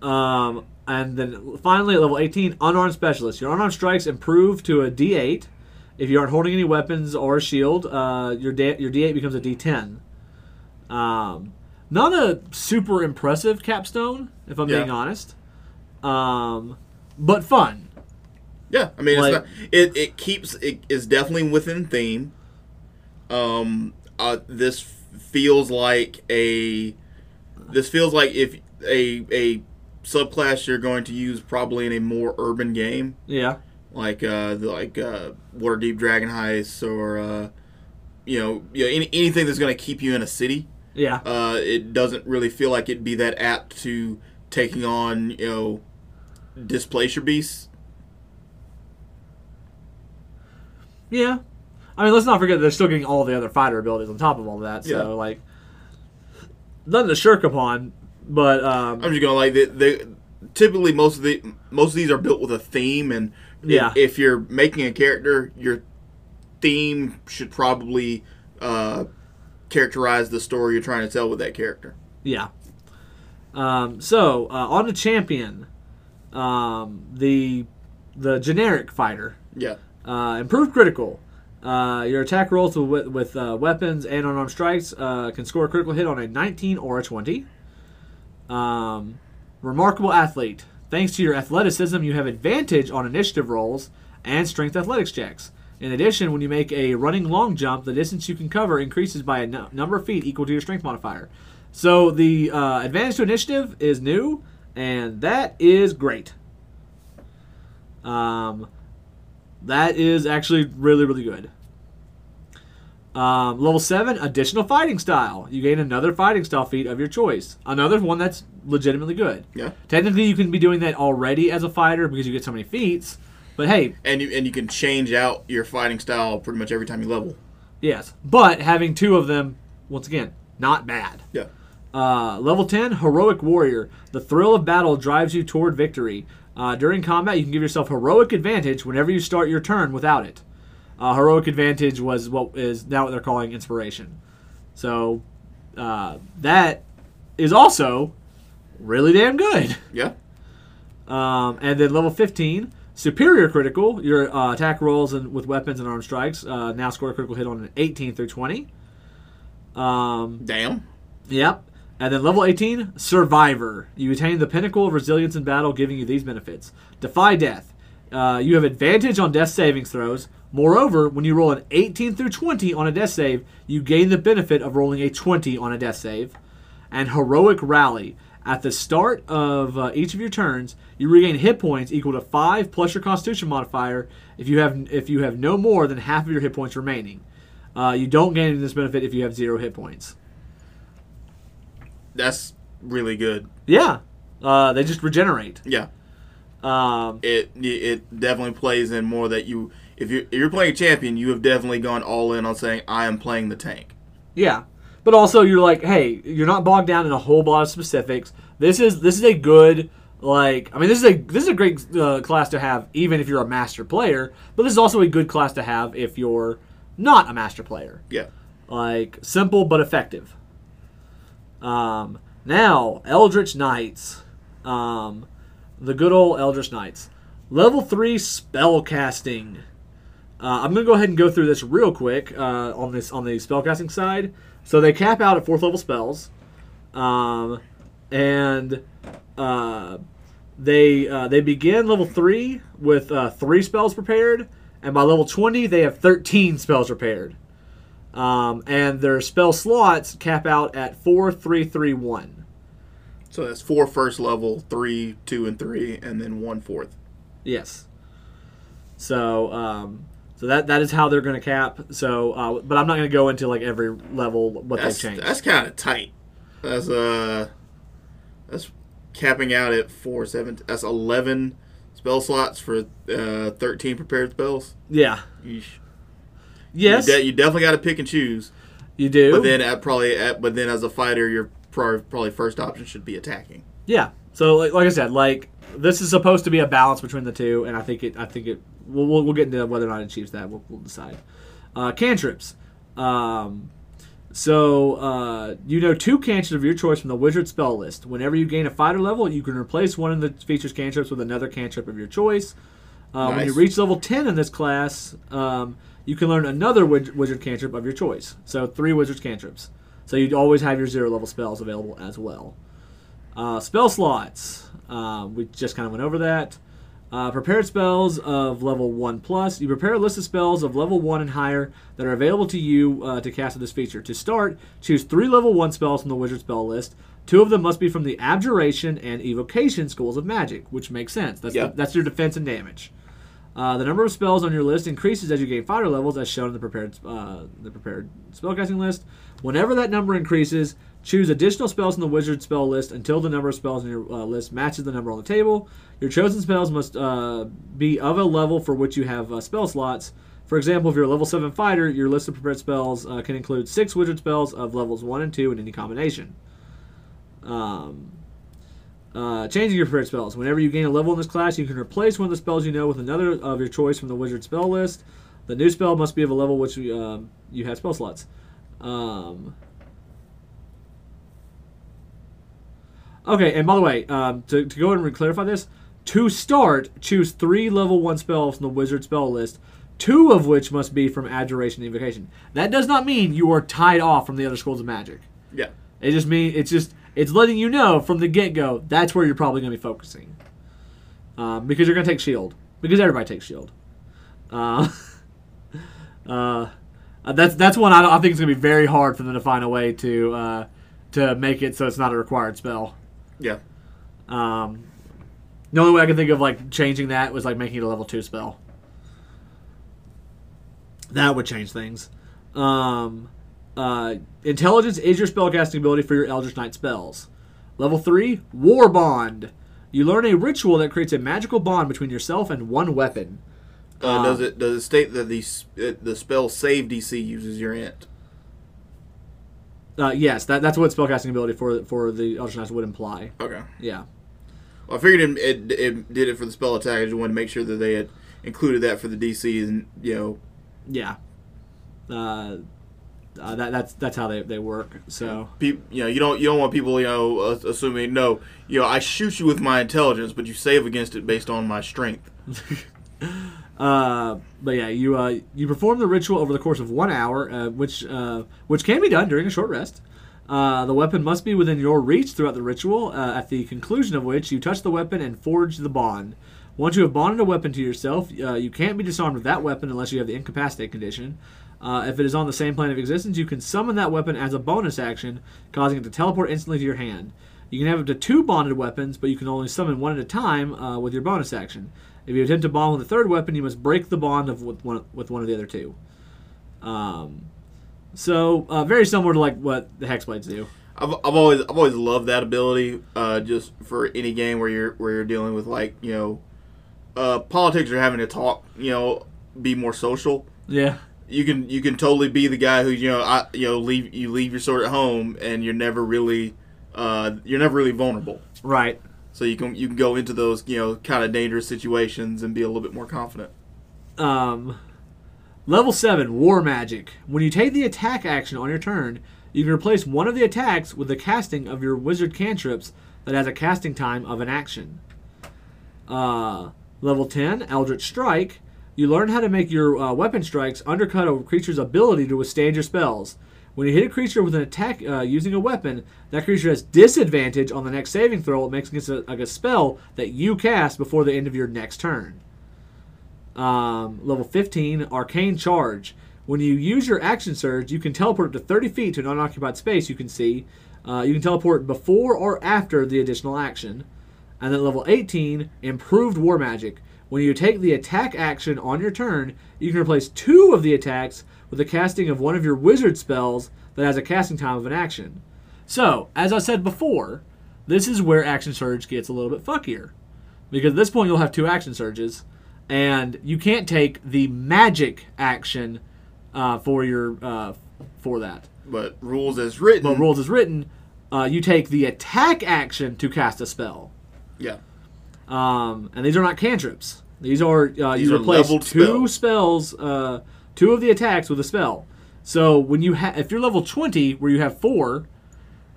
Um, and then finally at level 18, unarmed specialist. Your unarmed strikes improve to a D8. If you aren't holding any weapons or a shield, uh, your da- your D8 becomes a D10. Um, not a super impressive capstone, if I'm Yeah. being honest. Um, but fun. Yeah, I mean, Like- it's not, it it keeps it is definitely within theme. Um, uh, this feels like a this feels like if a a subclass you're going to use probably in a more urban game Yeah. like uh the, like uh Waterdeep Dragon Heist or uh you know, you know any, anything that's going to keep you in a city. Yeah. Uh, it doesn't really feel like it'd be that apt to taking on you know displacer beasts. Yeah. I mean, let's not forget they're still getting all the other fighter abilities on top of all that. So, Yeah. like, nothing to shirk upon. But um, I'm just gonna like they, they typically most of the most of these are built with a theme, and if- Yeah. if, you're making a character, your theme should probably uh, characterize the story you're trying to tell with that character. Yeah. Um, so uh, on the champion, um, the the generic fighter, Yeah, uh, improved critical. Uh, your attack rolls with, with uh, weapons and unarmed strikes uh, can score a critical hit on a 19 or a 20. Um, remarkable athlete. Thanks to your athleticism, you have advantage on initiative rolls and strength athletics checks. In addition, when you make a running long jump, the distance you can cover increases by a nu- number of feet equal to your strength modifier. So the uh, advantage to initiative is new, and that is great. Um, that is actually really, really good. Um, level 7, additional fighting style. You gain another fighting style feat of your choice. Another one that's legitimately good. yeah, Technically, you can be doing that already as a fighter because you get so many feats. But hey, and you and you can change out your fighting style pretty much every time you level. yes. But having two of them, once again, not bad. Yeah, Uh, level 10, Heroic Warrior. The thrill of battle drives you toward victory. Uh, during combat, you can give yourself heroic advantage whenever you start your turn without it. Uh, heroic advantage was what is now what they're calling inspiration. So uh, that is also really damn good. yeah, Um, and then level 15, Superior Critical. Your uh, attack rolls and with weapons and arm strikes uh, now score a critical hit on an 18 through 20. Um, damn. Yep. And then level 18, Survivor. You attain the pinnacle of resilience in battle, giving you these benefits. Defy death. Uh, you have advantage on death saving throws. Moreover, when you roll an 18 through 20 on a death save, you gain the benefit of rolling a 20 on a death save. And Heroic Rally. At the start of uh, each of your turns, you regain hit points equal to 5 plus your Constitution modifier if you have if you have no more than half of your hit points remaining. Uh, you don't gain this benefit if you have zero hit points. That's really good. Yeah, uh, they just regenerate. Yeah, Um, it it definitely plays in more that you if you if you're playing a champion, you have definitely gone all in on saying I am playing the tank. yeah, but also you're like, hey, you're not bogged down in a whole lot of specifics. This is this is a good like. I mean, this is a this is a great uh, class to have even if you're a master player. But this is also a good class to have if you're not a master player. Yeah, Like simple but effective. Um, now Eldritch Knights, um, the good old Eldritch Knights, level three spell casting. Uh, I'm gonna go ahead and go through this real quick uh, on this on the spellcasting side. So they cap out at fourth level spells, um, and uh, they uh, they begin level three with uh, three spells prepared, and by level twenty they have thirteen spells prepared. Um, and their spell slots cap out at four, three, three, one. so that's four first level, three, two, and three, and then one fourth. Yes. So, um, so that that is how they're going to cap. So, uh, but I'm not going to go into like every level what That's they've changed. that's kind of tight. That's uh, that's capping out at four seven. That's eleven spell slots for uh, thirteen prepared spells. yeah. Yeesh. Yes, you, de- you definitely got to pick and choose. you do. But then at probably at, but then as a fighter, your pro- probably first option should be attacking. Yeah. So like, like I said, like this is supposed to be a balance between the two, and I think it. I think it. We'll, we'll, we'll get into whether or not it achieves that. We'll, we'll decide. Uh, cantrips. Um, so uh, you know two cantrips of your choice from the wizard spell list. Whenever you gain a fighter level, you can replace one of the features cantrips with another cantrip of your choice. Uh, When you reach level ten in this class, um, you can learn another wiz- wizard cantrip of your choice. So three wizard cantrips. So you'd always have your zero level spells available as well. Uh, spell slots. Um, we just kind of went over that. Uh, prepared spells of level 1 plus. You prepare a list of spells of level 1 and higher that are available to you uh, to cast with this feature. To start, choose three level 1 spells from the wizard spell list. Two of them must be from the Abjuration and Evocation schools of magic, which makes sense. That's, Yep. that's your defense and damage. Uh, the number of spells on your list increases as you gain fighter levels, as shown in the prepared uh, the prepared spellcasting list. Whenever that number increases, choose additional spells in the wizard spell list until the number of spells in your uh, list matches the number on the table. Your chosen spells must uh, be of a level for which you have uh, spell slots. For example, if you're a level seven fighter, your list of prepared spells can include six wizard spells of levels one and two in any combination. Um, uh, changing your prepared spells. Whenever you gain a level in this class, you can replace one of the spells you know with another of your choice from the wizard spell list. The new spell must be of a level which um, you have spell slots. Um, okay, and by the way, um, to, to go ahead and clarify this, to start, choose three level one spells from the wizard spell list, two of which must be from Abjuration and Invocation. That does not mean you are tied off from the other schools of magic. Yeah. It just mean it's just it's letting you know from the get go that's where you're probably going to be focusing, um, because you're going to take shield because everybody takes shield. Uh, uh, that's that's one I, I think it's going to be very hard for them to find a way to uh, to make it so it's not a required spell. Yeah. Um, the only way I can think of like changing that was like making it a level two spell. That would change things. Um, uh, intelligence is your spellcasting ability for your Eldritch Knight spells. Level three, War Bond. You learn a ritual that creates a magical bond between yourself and one weapon. Uh, Uh, does it does it state that the uh, the spell save DC uses your int? Uh, yes, that, that's what spellcasting ability for for the Eldritch Knights would imply. Okay. Yeah. Well, I figured it, it, it did it for the spell attack. I just wanted to make sure that they had included that for the DC, and you know, Yeah. Uh, that, that's that's how they, they work. So you know, you don't you don't want people you know uh, assuming no, you know, I shoot you with my intelligence, but you save against it based on my strength. Uh, but yeah, you uh, you perform the ritual over the course of one hour, uh, which uh, which can be done during a short rest. Uh, the weapon must be within your reach throughout the ritual. Uh, at the conclusion of which, you touch the weapon and forge the bond. Once you have bonded a weapon to yourself, uh, you can't be disarmed with that weapon unless you have the incapacitate condition. Uh, if it is on the same plane of existence, you can summon that weapon as a bonus action, causing it to teleport instantly to your hand. You can have up to two bonded weapons, but you can only summon one at a time uh, with your bonus action. If you attempt to bond with a third weapon, you must break the bond of with one with one of the other two. Um, so uh, very similar to like what the hexblades do. I've, I've always I've always loved that ability. Uh, just for any game where you're where you're dealing with like you know, uh, politics or having to talk, you know, be more social. Yeah, You can you can totally be the guy who you know I you know leave you leave your sword at home and you're never really uh, you're never really vulnerable. right. So you can you can go into those you know kind of dangerous situations and be a little bit more confident. Um, level seven, War Magic. When you take the attack action on your turn, you can replace one of the attacks with the casting of your wizard cantrips that has a casting time of an action. Uh, level 10, Eldritch Strike. You learn how to make your uh, weapon strikes undercut a creature's ability to withstand your spells. When you hit a creature with an attack uh, using a weapon, that creature has disadvantage on the next saving throw it makes against a, like a spell that you cast before the end of your next turn. Um, level 15, Arcane Charge. When you use your action surge, you can teleport up to 30 feet to an unoccupied space you can see. Uh, you can teleport before or after the additional action. And then level 18, Improved War Magic. When you take the attack action on your turn, you can replace two of the attacks with the casting of one of your wizard spells that has a casting time of an action. So, as I said before, this is where Action Surge gets a little bit fuckier. Because at this point, you'll have two Action Surges, and you can't take the magic action uh, for your uh, for that. But rules as written. But rules is written, uh, you take the attack action to cast a spell. Yeah. Um, and these are not cantrips. These are uh, These you are replace two spells, uh, two of the attacks with a spell. So when you ha- if you're level twenty, where you have four,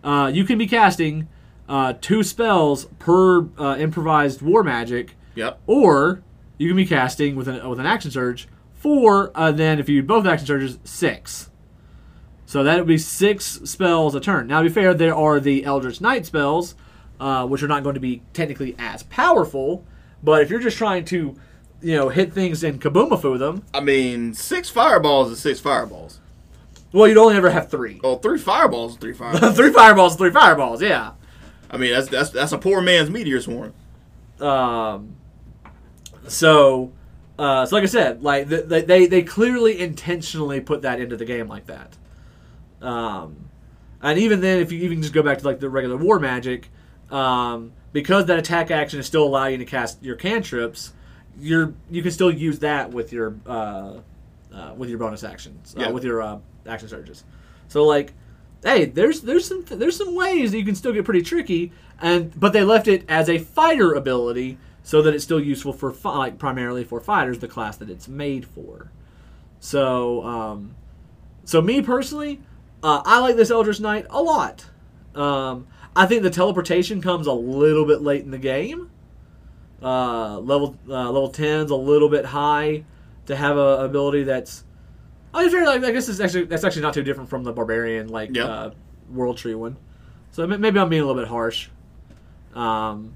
uh, you can be casting uh, two spells per uh, improvised war magic, Yep. or you can be casting with an with an action surge four. Uh, then if you do both action surges, six. So that would be six spells a turn. Now, to be fair, there are the Eldritch Knight spells, uh, which are not going to be technically as powerful. But if you're just trying to, you know, hit things and kaboomafoo them, I mean, six fireballs is six fireballs. well, you'd only ever have three. Oh, three fireballs is three fireballs. three fireballs, three fireballs. Yeah. I mean, that's that's that's a poor man's meteor swarm. Um, so, uh, so like I said, like th- they, they they clearly intentionally put that into the game like that. Um, and even then, if you even just go back to like the regular war magic, um, because that attack action is still allowing you to cast your cantrips, you're you can still use that with your uh, uh, with your bonus actions, Yeah. uh, with your uh, action surges. So like, hey, there's there's some there's some ways that you can still get pretty tricky, and but they left it as a fighter ability so that it's still useful for fi- like primarily for fighters, the class that it's made for. So, um, so me personally, uh, I like this Eldritch Knight a lot. Um, I think the teleportation comes a little bit late in the game. Uh, level uh, level 10's a little bit high to have a ability that's. I mean, like, I guess it's actually that's actually not too different from the barbarian like Yeah. uh, world tree one. So maybe I'm being a little bit harsh, um,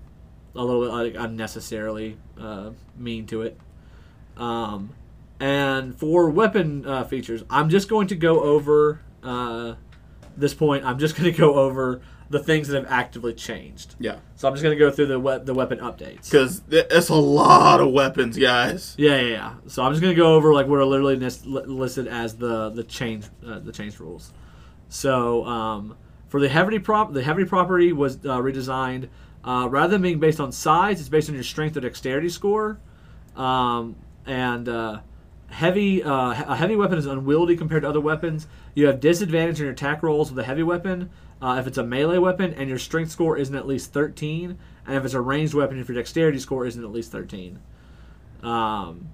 a little bit like, unnecessarily uh, mean to it. Um, and for weapon uh, features, I'm just going to go over uh, this point. I'm just going to go over the things that have actively changed. Yeah, So I'm just going to go through the we- the weapon updates. because it's a lot of weapons, guys. Yeah, yeah, yeah. So I'm just gonna go over like what are literally nis- li- listed as the the change uh, the change rules. So um, for the heavy prop, the heavy property was uh, redesigned. Uh, rather than being based on size, it's based on your strength or dexterity score. Um, and uh, heavy uh, a heavy weapon is unwieldy compared to other weapons. You have disadvantage on your attack rolls with a heavy weapon uh, if it's a melee weapon, and your strength score isn't at least 13. And if it's a ranged weapon, if your dexterity score isn't at least 13. Um,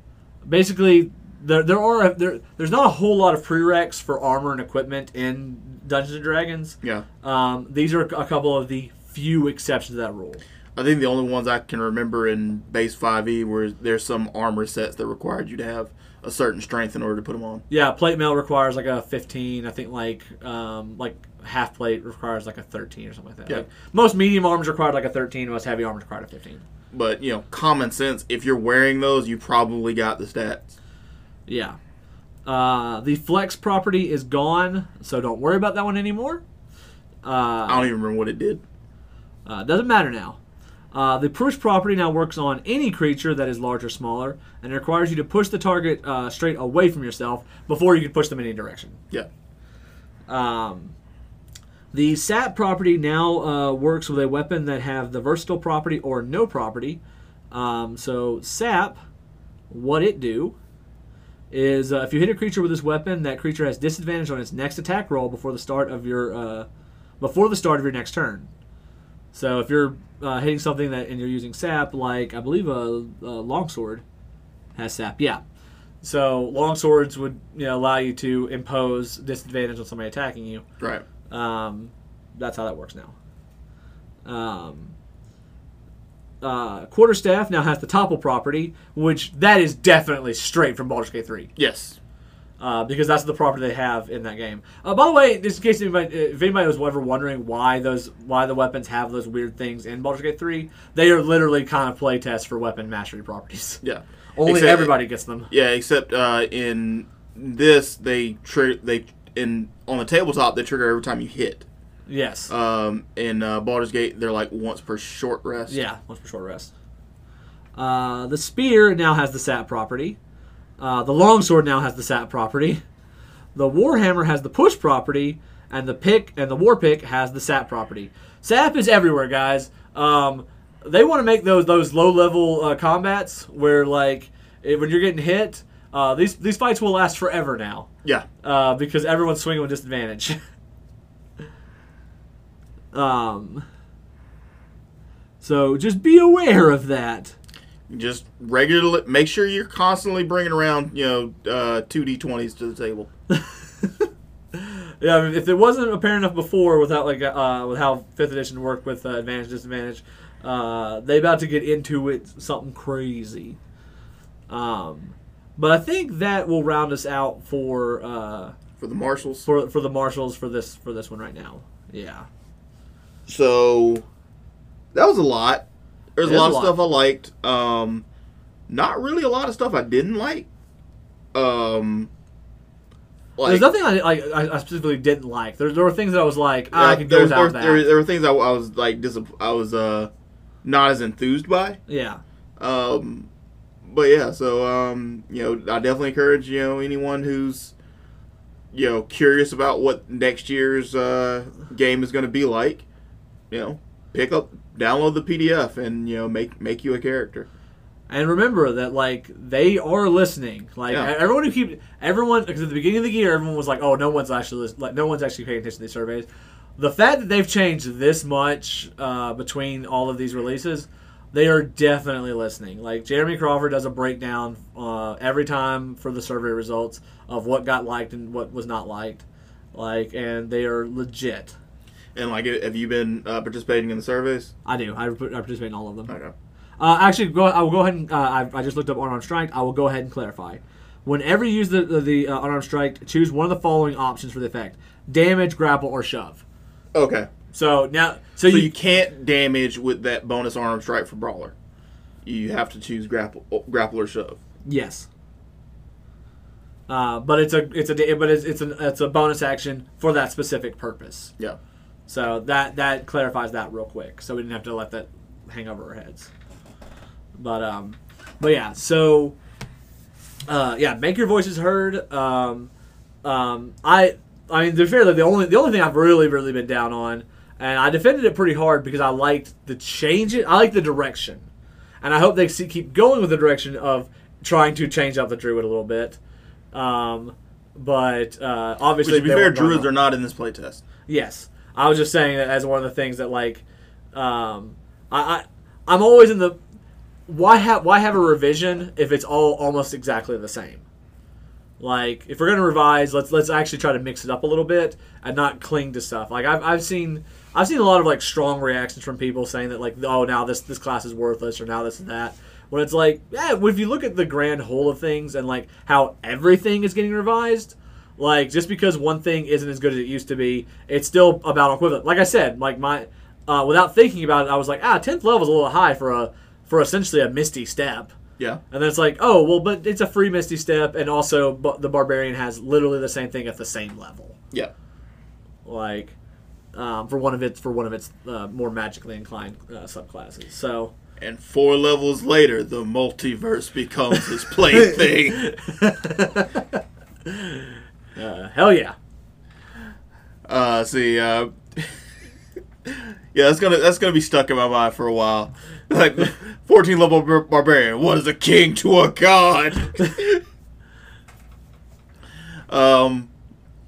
basically, there, there are there, there's not a whole lot of prereqs for armor and equipment in Dungeons and Dragons. Yeah, Um, these are a couple of the few exceptions to that rule. I think the only ones I can remember in base five E were there's some armor sets that required you to have a certain strength in order to put them on. Yeah, plate mail requires like a 15. I think like um, like half plate requires like a 13 or something like that. Yeah. Like, most medium armors required like a 13. Most heavy armors required a 15. But you know, common sense. If you're wearing those, you probably got the stats. Yeah. Uh, the flex property is gone, so don't worry about that one anymore. Uh, I don't even remember what it did. uh, doesn't matter now. Uh, the push property now works on any creature that is large or smaller, and it requires you to push the target uh, straight away from yourself before you can push them in any direction. Yeah, Um, the sap property now uh, works with a weapon that have the versatile property or no property. Um, so sap, what it do is uh, if you hit a creature with this weapon, that creature has disadvantage on its next attack roll before the start of your uh, before the start of your next turn. So if you're uh, hitting something that and you're using sap, like I believe a, a longsword has sap, yeah. So long swords would you know allow you to impose disadvantage on somebody attacking you. right. Um, that's how that works now. Um, uh, quarterstaff now has the topple property, which that is definitely straight from Baldur's Gate 3, Yes. Uh, because that's the property they have in that game. Uh, by the way, just in case anybody, if anybody was ever wondering why those why the weapons have those weird things in Baldur's Gate 3, they are literally kind of play tests for weapon mastery properties. Yeah. Only Except- everybody gets them. Yeah, except uh, in this, they tri- they in on the tabletop they trigger every time you hit. Yes. Um, in uh, Baldur's Gate, they're like once per short rest. Yeah, once per short rest. Uh, the spear now has the sap property. Uh, the longsword now has the sap property. The warhammer has the push property, and the pick and the war pick has the sap property. Sap is everywhere, guys. Um, they want to make those those low level uh, combats where like eh, when you're getting hit, uh, these these fights will last forever now Yeah. uh, because everyone's swinging with disadvantage. um, so just be aware of that. Just regularly make sure you're constantly bringing around, you know, uh, two d20s to the table. Yeah, I mean, if it wasn't apparent enough before, without like uh, with how fifth edition worked with uh, advantage disadvantage, uh, they about to get into it something crazy. Um, but I think that will round us out for uh, For the martials. for for the martials for this for this one right now. Yeah. So that was a lot. There's a lot of stuff I liked. Um, not really a lot of stuff I didn't like. Um, like, There's nothing I, like, I specifically didn't like. There, there were things that I was like, ah, I could go was- there, without that. there, there were things I, I was like disapp- I was uh not as enthused by. yeah. Um, but yeah, so um, you know, I definitely encourage you know anyone who's you know curious about what next year's uh, game is going to be like. You know, pick up, download the PDF, and you know make make you a character. And remember that like they are listening. Like Yeah. everyone who keep everyone because at the beginning of the year everyone was like, oh, no one's actually like no one's actually paying attention to these surveys. The fact that they've changed this much uh, between all of these releases, they are definitely listening. Like Jeremy Crawford does a breakdown uh, every time for the survey results of what got liked and what was not liked. Like, and they are legit. And like, have you been uh, participating in the surveys? I do. I, I participate in all of them. Okay. Uh, actually, go. I will go ahead and uh, I, I just looked up unarmed strike. I will go ahead and clarify. Whenever you use the the, the uh, unarmed strike, choose one of the following options for the effect: damage, grapple, or shove. Okay. So now, so, So you, you can't damage with that bonus arm strike for brawler. You have to choose grapple, grapple or shove. yes. Uh, but it's a it's a but it's it's a it's a bonus action for that specific purpose. Yeah. So that that clarifies that real quick. So we didn't have to let that hang over our heads. But um, but yeah. So uh, yeah, make your voices heard. Um, um, I I mean, to be fair, the only the only thing I've really really been down on, and I defended it pretty hard because I liked the change. It I like the direction, and I hope they see, keep going with the direction of trying to change up the druid a little bit. Um, but uh, Which, obviously, to be fair, druids on. are not in this playtest. Yes, I was just saying that as one of the things that like, um, I, I I'm always in the why have why have a revision if it's all almost exactly the same. Like if we're gonna revise, let's let's actually try to mix it up a little bit and not cling to stuff. Like I've, I've seen I've seen a lot of like strong reactions from people saying that like oh now this this class is worthless or now this and that. When it's like yeah, if you look at the grand whole of things and like how everything is getting revised, like just because one thing isn't as good as it used to be, it's still about equivalent. Like I said, like my uh, without thinking about it, I was like ah tenth level is a little high for a for essentially a misty step. Yeah. And then it's like, oh, well, but it's a free Misty Step, and also bu- the Barbarian has literally the same thing at the same level. Yeah. Like, um, for one of its for one of its uh, more magically inclined uh, subclasses. So, And four levels later, the multiverse becomes his plaything. uh, hell yeah. Uh, see, uh, yeah, that's gonna that's gonna be stuck in my mind for a while. Like, fourteen level bar- barbarian. What is a king to a god? um,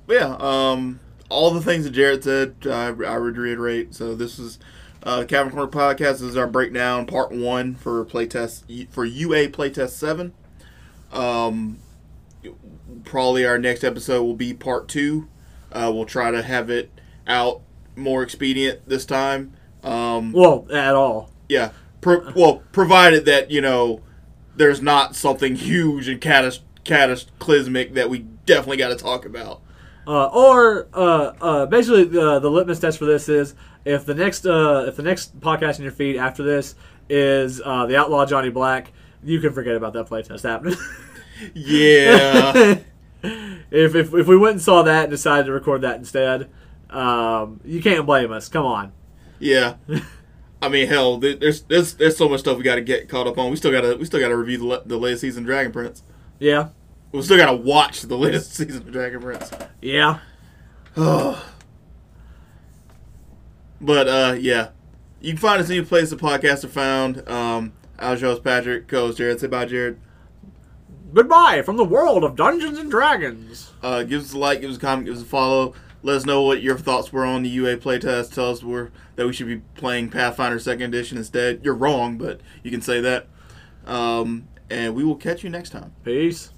yeah. Um, all the things that Jared said, I, I would reiterate. So this is uh, Cavern Corner podcast. This is our breakdown, part one for playtest for UA playtest seven. Um, probably our next episode will be part two. Uh, we'll try to have it out more expedient this time. Um, Well, at all. yeah. Pro- well, provided that you know there's not something huge and catas- cataclysmic that we definitely got to talk about. Uh, or uh, uh, basically, the the litmus test for this is if the next uh, if the next podcast in your feed after this is uh, the Outlaw Johnny Black, you can forget about that playtest happening. Yeah. If, if if we went and saw that and decided to record that instead, um, you can't blame us. Come on. yeah. I mean, hell, there's there's there's so much stuff we got to get caught up on. We still got to we still got to review the, the latest season of Dragon Prince. Yeah, We still got to watch the latest season of Dragon Prince. yeah. But uh, yeah, you can find us any place the podcasts are found. Um, I was your host Patrick, co-host Jared. Say bye, Jared. Goodbye from the world of Dungeons and Dragons. Uh, give us a like, give us a comment, give us a follow. Let us know what your thoughts were on the UA playtest. Tell us we're, that we should be playing Pathfinder Second Edition instead. You're wrong, but you can say that. Um, and we will catch you next time. Peace.